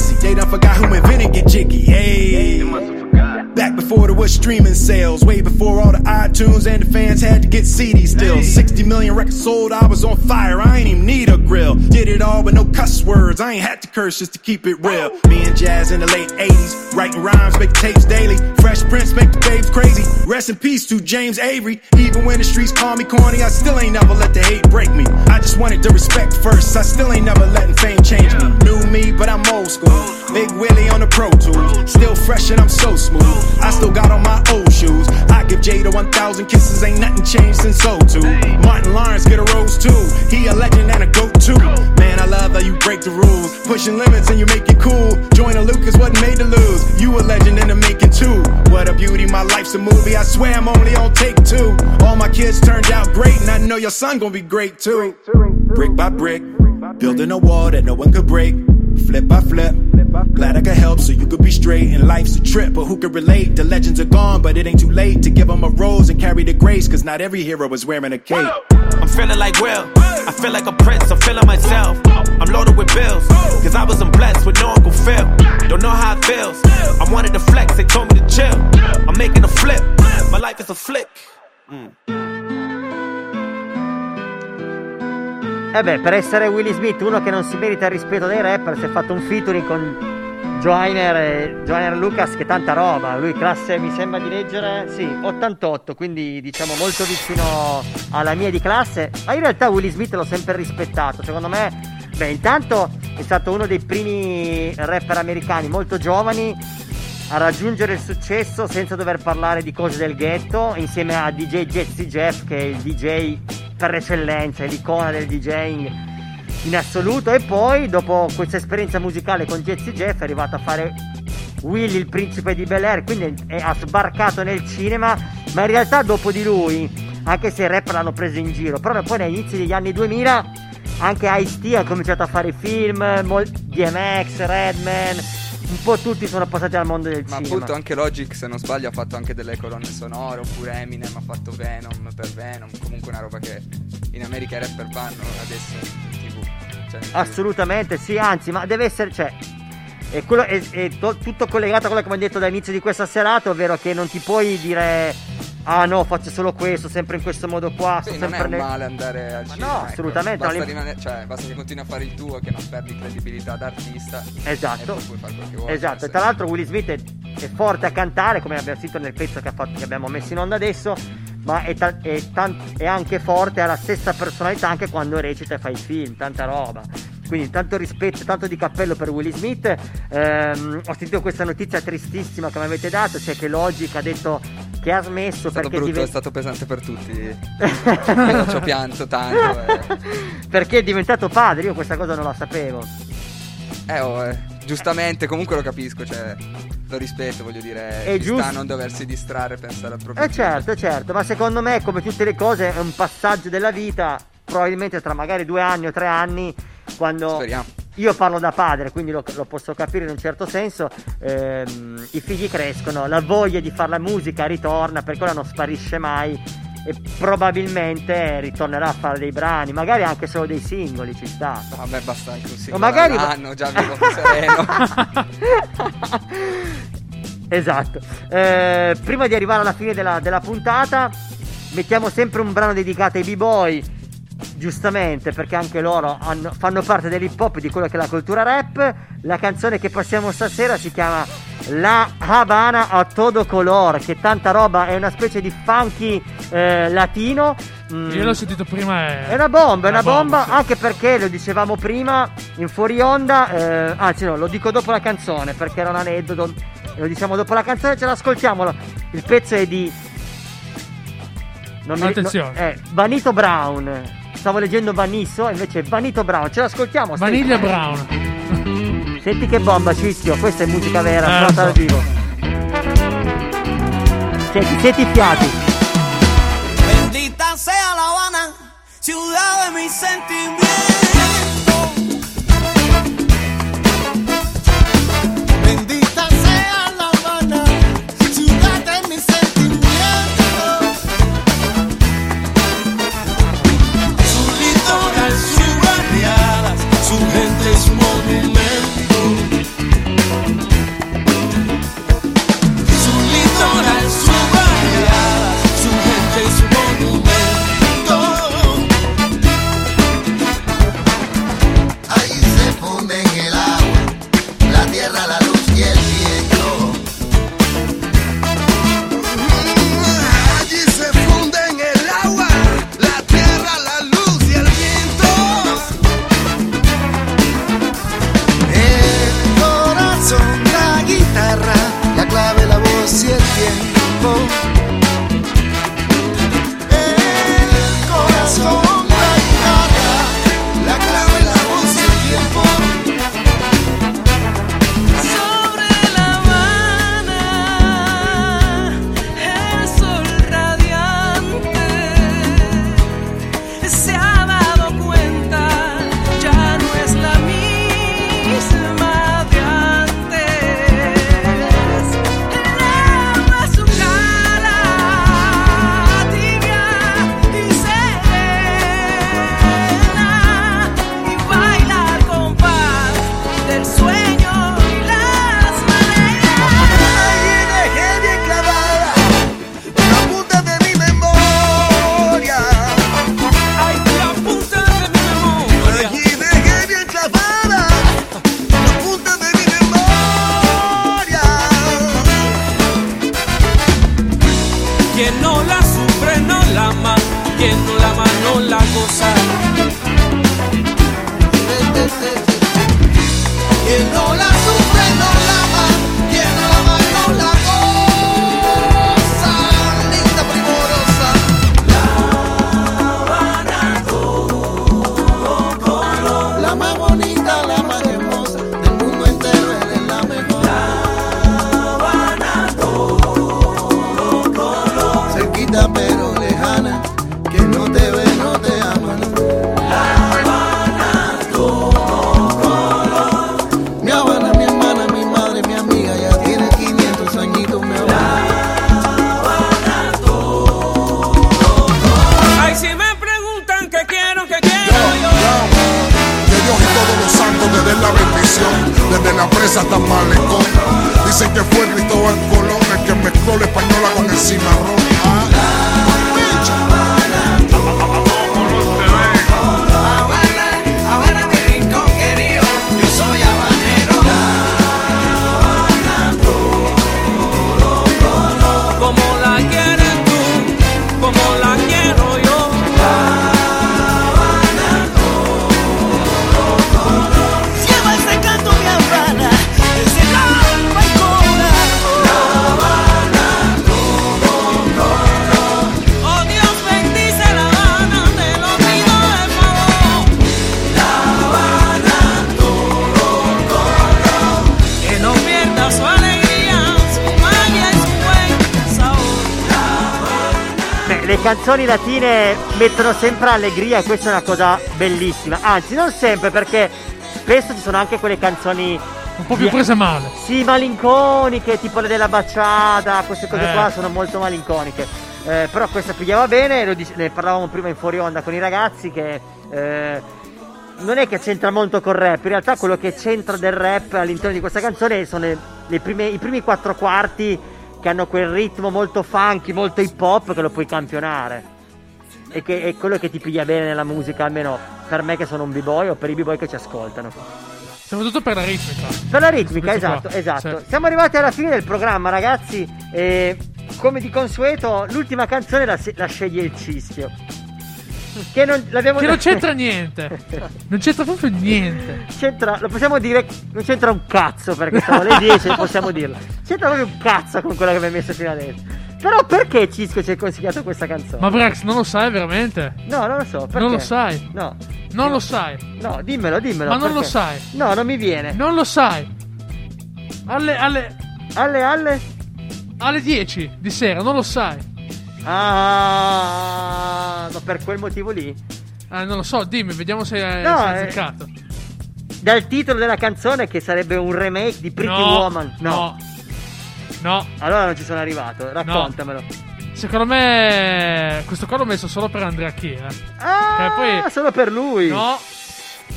They done forgot who invented get jiggy. Hey. Back before there was streaming sales, way before all the iTunes and the fans had to get CDs still. 60 million records sold, I was on fire, I ain't even need a grill. Did it all with no cuss words, I ain't had to curse just to keep it real. Me and Jazz in the late 80s, writing rhymes, make tapes daily. Fresh Prince make the babes crazy. Rest in peace to James Avery. Even when the streets call me corny, I still ain't never let the hate break me. I just wanted the respect first, I still ain't never letting fame change me. New fresh and I'm so smooth. I still got on my old shoes. I give Jada 1,000 kisses, ain't nothing changed since 02. Martin Lawrence get a rose too. He a legend and a goat too. Man, I love how you break the rules. Pushing limits and you make it cool. Join a Lucas wasn't made to lose. You a legend in the making too. What a beauty, my life's a movie. I swear I'm only on take two. All my kids turned out great, and I know your son gonna be great too. Brick by brick, building a wall that no one could break. Flip by flip. Glad I could help so you could be straight. And life's a trip, but who could relate? The legends are gone, but it ain't too late to give them a rose and carry the grace. Cause not every hero is wearing a cape. I'm feeling like Will. I feel like a prince. I'm feeling myself. I'm loaded with bills. Cause I wasn't blessed with no Uncle Phil. Don't know how it feels. I wanted to flex. They told me to chill. I'm making a flip. My life is a flick. Mm. E beh, per essere Willy Smith, uno che non si merita il rispetto dei rapper, si è fatto un featuring con Joyner e Joyner Lucas, che tanta roba. Lui classe, mi sembra di leggere, sì, 88, quindi diciamo molto vicino alla mia di classe. Ma in realtà Willy Smith l'ho sempre rispettato, secondo me, beh, intanto è stato uno dei primi rapper americani molto giovani a raggiungere il successo senza dover parlare di cose del ghetto, insieme a DJ Jazzy Jeff, che è il DJ per eccellenza, è l'icona del DJing in assoluto. E poi, dopo questa esperienza musicale con Jazzy Jeff, è arrivato a fare Willy il principe di Bel Air, quindi è- ha sbarcato nel cinema, ma in realtà dopo di lui, anche se i rapper l'hanno preso in giro, però poi negli inizi degli anni 2000 anche Ice-T ha cominciato a fare film, mol- DMX, Redman, un po' tutti sono passati al mondo del Ma cinema. appunto anche Logic, se non sbaglio, ha fatto anche delle colonne sonore, oppure Eminem ha fatto Venom per Venom, comunque una roba che in America i rapper vanno adesso in tv. Cioè, in TV. Assolutamente, sì, anzi, ma deve essere, cioè, è, quello- è- è to- tutto collegato a quello che mi hai detto dall'inizio di questa serata, ovvero che non ti puoi dire, ah no, faccio solo questo, sempre in questo modo qua, Sì, sto non è sempre nel- male andare al cinema. no, ecco. assolutamente, Basta, no, rimanere- cioè, basta che continui a fare il tuo, che non perdi credibilità da artista. Esatto. E puoi fare quel che vuoi. Esatto, e tra l'altro Will Smith è, è forte a cantare, come abbiamo sentito nel pezzo che, ha fatto- che abbiamo messo in onda adesso, ma è, ta- è tan- è anche forte, ha la stessa personalità anche quando recita e fa i film, tanta roba. Quindi tanto rispetto, tanto di cappello per Will Smith. Ehm, ho sentito questa notizia tristissima che mi avete dato, cioè che Logic ha detto che ha smesso È stato perché, brutto, diven- è stato pesante per tutti. Ci ho pianto tanto. eh. perché è diventato padre, io questa cosa non la sapevo. Eh, oh, eh, giustamente, comunque lo capisco, cioè, lo rispetto, voglio dire, È giusto- sta non doversi distrarre e pensare al proprio Eh certo, certo, ma secondo me come tutte le cose è un passaggio della vita, probabilmente tra magari due anni o tre anni, quando Speriamo. Io parlo da padre, quindi lo, lo posso capire in un certo senso, ehm, i figli crescono, la voglia di fare la musica ritorna, per quella non sparisce mai e probabilmente ritornerà a fare dei brani, magari anche solo dei singoli, ci sta. Vabbè, basta anche un O singolo magari all'anno, già vivo sereno. esatto. Eh, prima di arrivare alla fine della, della puntata, mettiamo sempre un brano dedicato ai b-boy. Giustamente, perché anche loro hanno- fanno parte dell'hip hop di quello che è la cultura rap. La canzone che passiamo stasera si chiama La Habana a todo color, che tanta roba, è una specie di funky eh, latino. Mm, Io l'ho sentito prima. È, è una bomba, è una bomba, sì. anche perché lo dicevamo prima in fuori onda, eh, anzi no, lo dico dopo la canzone perché era un aneddoto, lo diciamo dopo la canzone, ce l'ascoltiamo, il pezzo è di... Non mi- Attenzione. no, è Vanito Brown, stavo leggendo Vanisso, invece è Vanito Brown, ce l'ascoltiamo. senti. Vaniglia Brown. Senti che bomba Cicchio, questa è musica vera, Eh, dal vivo. Senti, senti i fiati. Bendita sea La Habana, ciudad de mis sentimientos. Canzoni latine mettono sempre allegria e questa è una cosa bellissima. Anzi, non sempre perché spesso ci sono anche quelle canzoni Un po' più prese male. Sì, malinconiche, tipo le della baciata, queste cose Eh. qua sono molto malinconiche. Eh, però questa pigliava bene, dice- ne parlavamo prima in fuori onda con i ragazzi che eh, non è che c'entra molto col rap, in realtà quello che c'entra del rap all'interno di questa canzone sono le- le prime- i primi quattro quarti che hanno quel ritmo molto funky, molto hip hop che lo puoi campionare. E che è quello che ti piglia bene nella musica, almeno per me che sono un b-boy o per i b-boy che ci ascoltano. Soprattutto per la ritmica. Per la ritmica, Questo qua. esatto, esatto. Sì. Siamo arrivati alla fine del programma, ragazzi. E come di consueto, l'ultima canzone la, la sceglie il Cischio. Che non, l'abbiamo Che non c'entra niente. Non c'entra proprio niente. C'entra, lo possiamo dire, non c'entra un cazzo perché sono le 10 e possiamo dirlo. C'entra proprio un cazzo con quello che mi hai messo fino adesso. Però perché Cischio ci hai consigliato questa canzone? Ma Brax, non lo sai veramente? No, non lo so. Perché? Non lo sai? No. Non lo sai. No, dimmelo, dimmelo. Ma non lo perché? sai. No, non mi viene. Non lo sai. Alle, alle, Alle, alle? alle 10 di sera, non lo sai. Ah, ma per quel motivo lì? Eh, non lo so, dimmi, vediamo se hai No, eh, azzeccato. Dal titolo della canzone che sarebbe un remake di Pretty No, Woman. no. No. Allora non ci sono arrivato, raccontamelo. Secondo me questo qua l'ho messo solo per Andrea Chi, eh. Ah, Che poi solo per lui. No,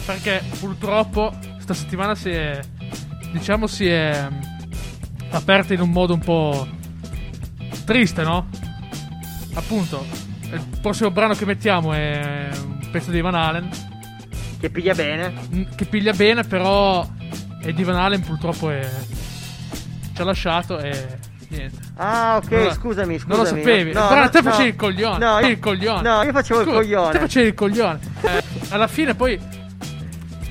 perché purtroppo sta settimana si è diciamo si è mm, aperta in un modo un po' triste, no? Appunto, il prossimo brano che mettiamo è un pezzo di Van Halen Che piglia bene. Mm, che piglia bene, però è di Van Halen purtroppo è ci ha lasciato e niente. Ah, ok, la- scusami, scusami. Non lo sapevi. No, Però no, te no. facevi il coglione. No, io- il coglione. no, io facevo il Scusa, coglione. Te facevi il coglione. Eh, alla fine poi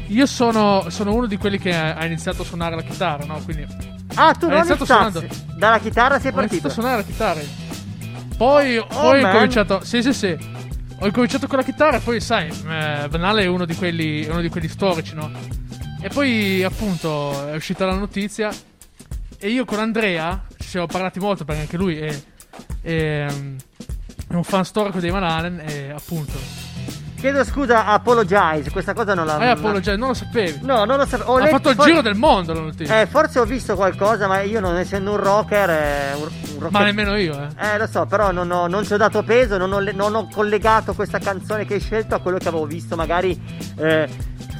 io sono, sono uno di quelli che ha iniziato a suonare la chitarra, no? Quindi Ah, tu ho non iniziato suonando. Dalla chitarra sei Ho iniziato partito. a suonare la chitarra. Poi, poi ho man. cominciato. Sì, sì, sì. Ho cominciato con la chitarra e poi, sai, eh, è uno di quelli, è uno di quelli storici, no? E poi, appunto, è uscita la notizia. E io con Andrea ci siamo parlati molto perché anche lui è, è, um, è un fan storico dei Van Halen. E appunto, Chiedo scusa a Apologize, questa cosa non la hai Apologize, non lo sapevi. No, non lo sapevo. Ho ha fatto il for- giro del mondo la notizia. Eh, forse ho visto qualcosa, ma io non essendo un rocker, eh, un, un rocker- Ma nemmeno io, eh. Eh, lo so, però non, ho- non ci ho dato peso, non ho, non ho collegato questa canzone che hai scelto a quello che avevo visto, magari. eh,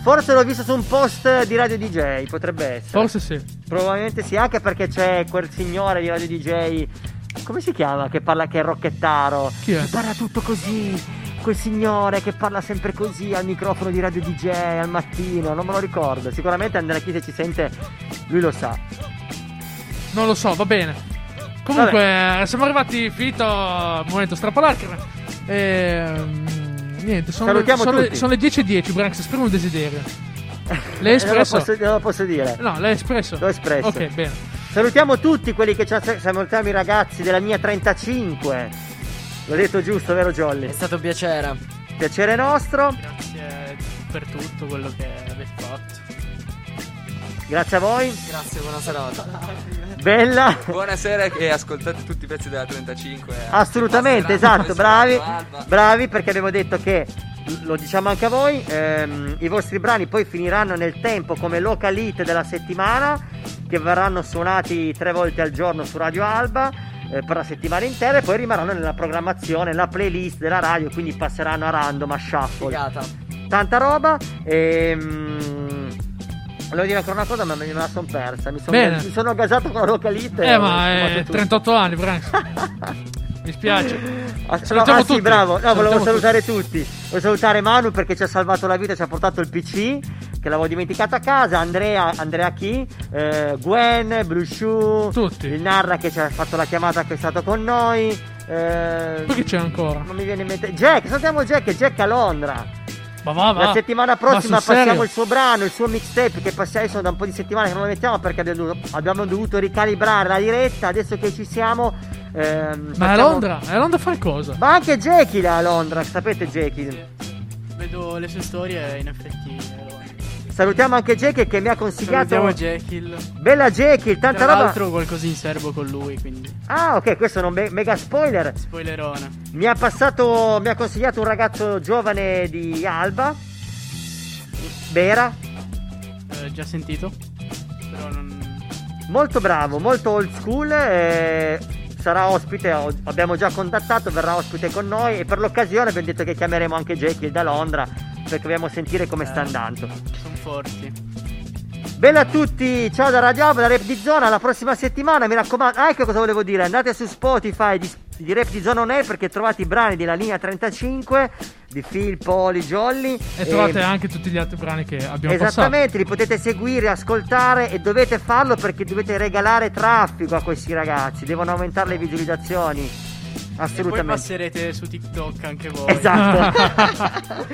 forse l'ho visto su un post di Radio DJ, potrebbe essere. Forse sì. Probabilmente sì, anche perché c'è quel signore di Radio DJ. Come si chiama? Che parla che è rocchettaro. Chi è? Che parla tutto così. Quel signore che parla sempre così al microfono di Radio DJ al mattino, non me lo ricordo. Sicuramente Andrea Chi se ci sente, lui lo sa. Non lo so, va bene. Comunque, eh, siamo arrivati finito il momento strappalacrime. Ehm, niente, sono, le, sono, le, sono le 10.10, Branks, esprimi un desiderio. L'hai Eh, non, lo espresso? posso, non lo posso dire. No, l'hai espresso. L'ho espresso. Ok, bene. Salutiamo tutti quelli che ci ascoltano, salutiamo i ragazzi della mia 35. L'ho detto giusto, vero Jolly? È stato un piacere. Piacere nostro. Grazie per tutto quello che avete fatto. Grazie a voi. Grazie, buona serata. Bella. Buonasera e ascoltate tutti i pezzi della 35. eh. Assolutamente, esatto, bravi, bravi perché abbiamo detto che, lo diciamo anche a voi, ehm, i vostri brani poi finiranno nel tempo come local hit della settimana, che verranno suonati tre volte al giorno su Radio Alba eh, per la settimana intera e poi rimarranno nella programmazione, nella playlist della radio, quindi passeranno a random, a shuffle. Figata. Tanta roba e... Volevo dire ancora una cosa, ma me la sono persa. Mi sono, Bene. mi sono gasato con la localite. Eh, ma è 38 anni, Branks. Mi spiace. Ah, Salutiamo ah, sì, tutti. bravo. No, volevo salutare tutti. Volevo salutare Manu perché ci ha salvato la vita, ci ha portato il PC che l'avevo dimenticato a casa. Andrea, Andrea Chi, eh, Gwen, Blue Shoe, Tutti. il Narra che ci ha fatto la chiamata che è stato con noi. Eh, Poi chi c'è ancora? non mi viene in mente. Jack, salutiamo Jack, Jack a Londra. Ma va, va. La settimana Ma prossima sul serio? passiamo il suo brano, il suo mixtape che passiamo adesso da un po' di settimane che non lo mettiamo perché abbiamo dovuto, abbiamo dovuto ricalibrare la diretta. Adesso che ci siamo. ehm, Ma a facciamo- Londra? A Londra fai cosa? Ma anche Jekyll è a Londra, sapete Jekyll? Vedo le sue storie in effetti. Salutiamo anche Jekyll che mi ha consigliato. Salutiamo Jekyll. Bella Jekyll, tanta Tra roba. l'altro qualcosa in serbo con lui, quindi. Ah, ok, questo è un me- mega spoiler. Spoilerone. Mi ha passato, mi ha consigliato un ragazzo giovane di Alba. Bera. Eh, già sentito? Però non. Molto bravo, molto old school. eh, sarà ospite, abbiamo già contattato, verrà ospite con noi e per l'occasione abbiamo detto che chiameremo anche Jekyll da Londra perché dobbiamo sentire come sta andando. Sono forti. Bella a tutti, ciao da Radio Alba, da Rap di Zona, la prossima settimana mi raccomando, ah ecco cosa volevo dire, andate su Spotify di, di Rap di Zona On Air perché trovate i brani della linea 35 di Phil, Poli, Jolly E trovate anche tutti gli altri brani che abbiamo passato. Esattamente, li potete seguire, ascoltare e dovete farlo perché dovete regalare traffico a questi ragazzi, devono aumentare le visualizzazioni. Assolutamente. E poi passerete su TikTok anche voi. Esatto.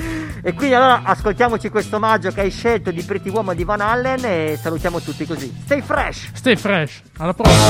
e quindi allora ascoltiamoci questo omaggio che hai scelto di Pretty Woman di Van Allen e salutiamo tutti così. Stay fresh. Stay fresh. Alla prossima.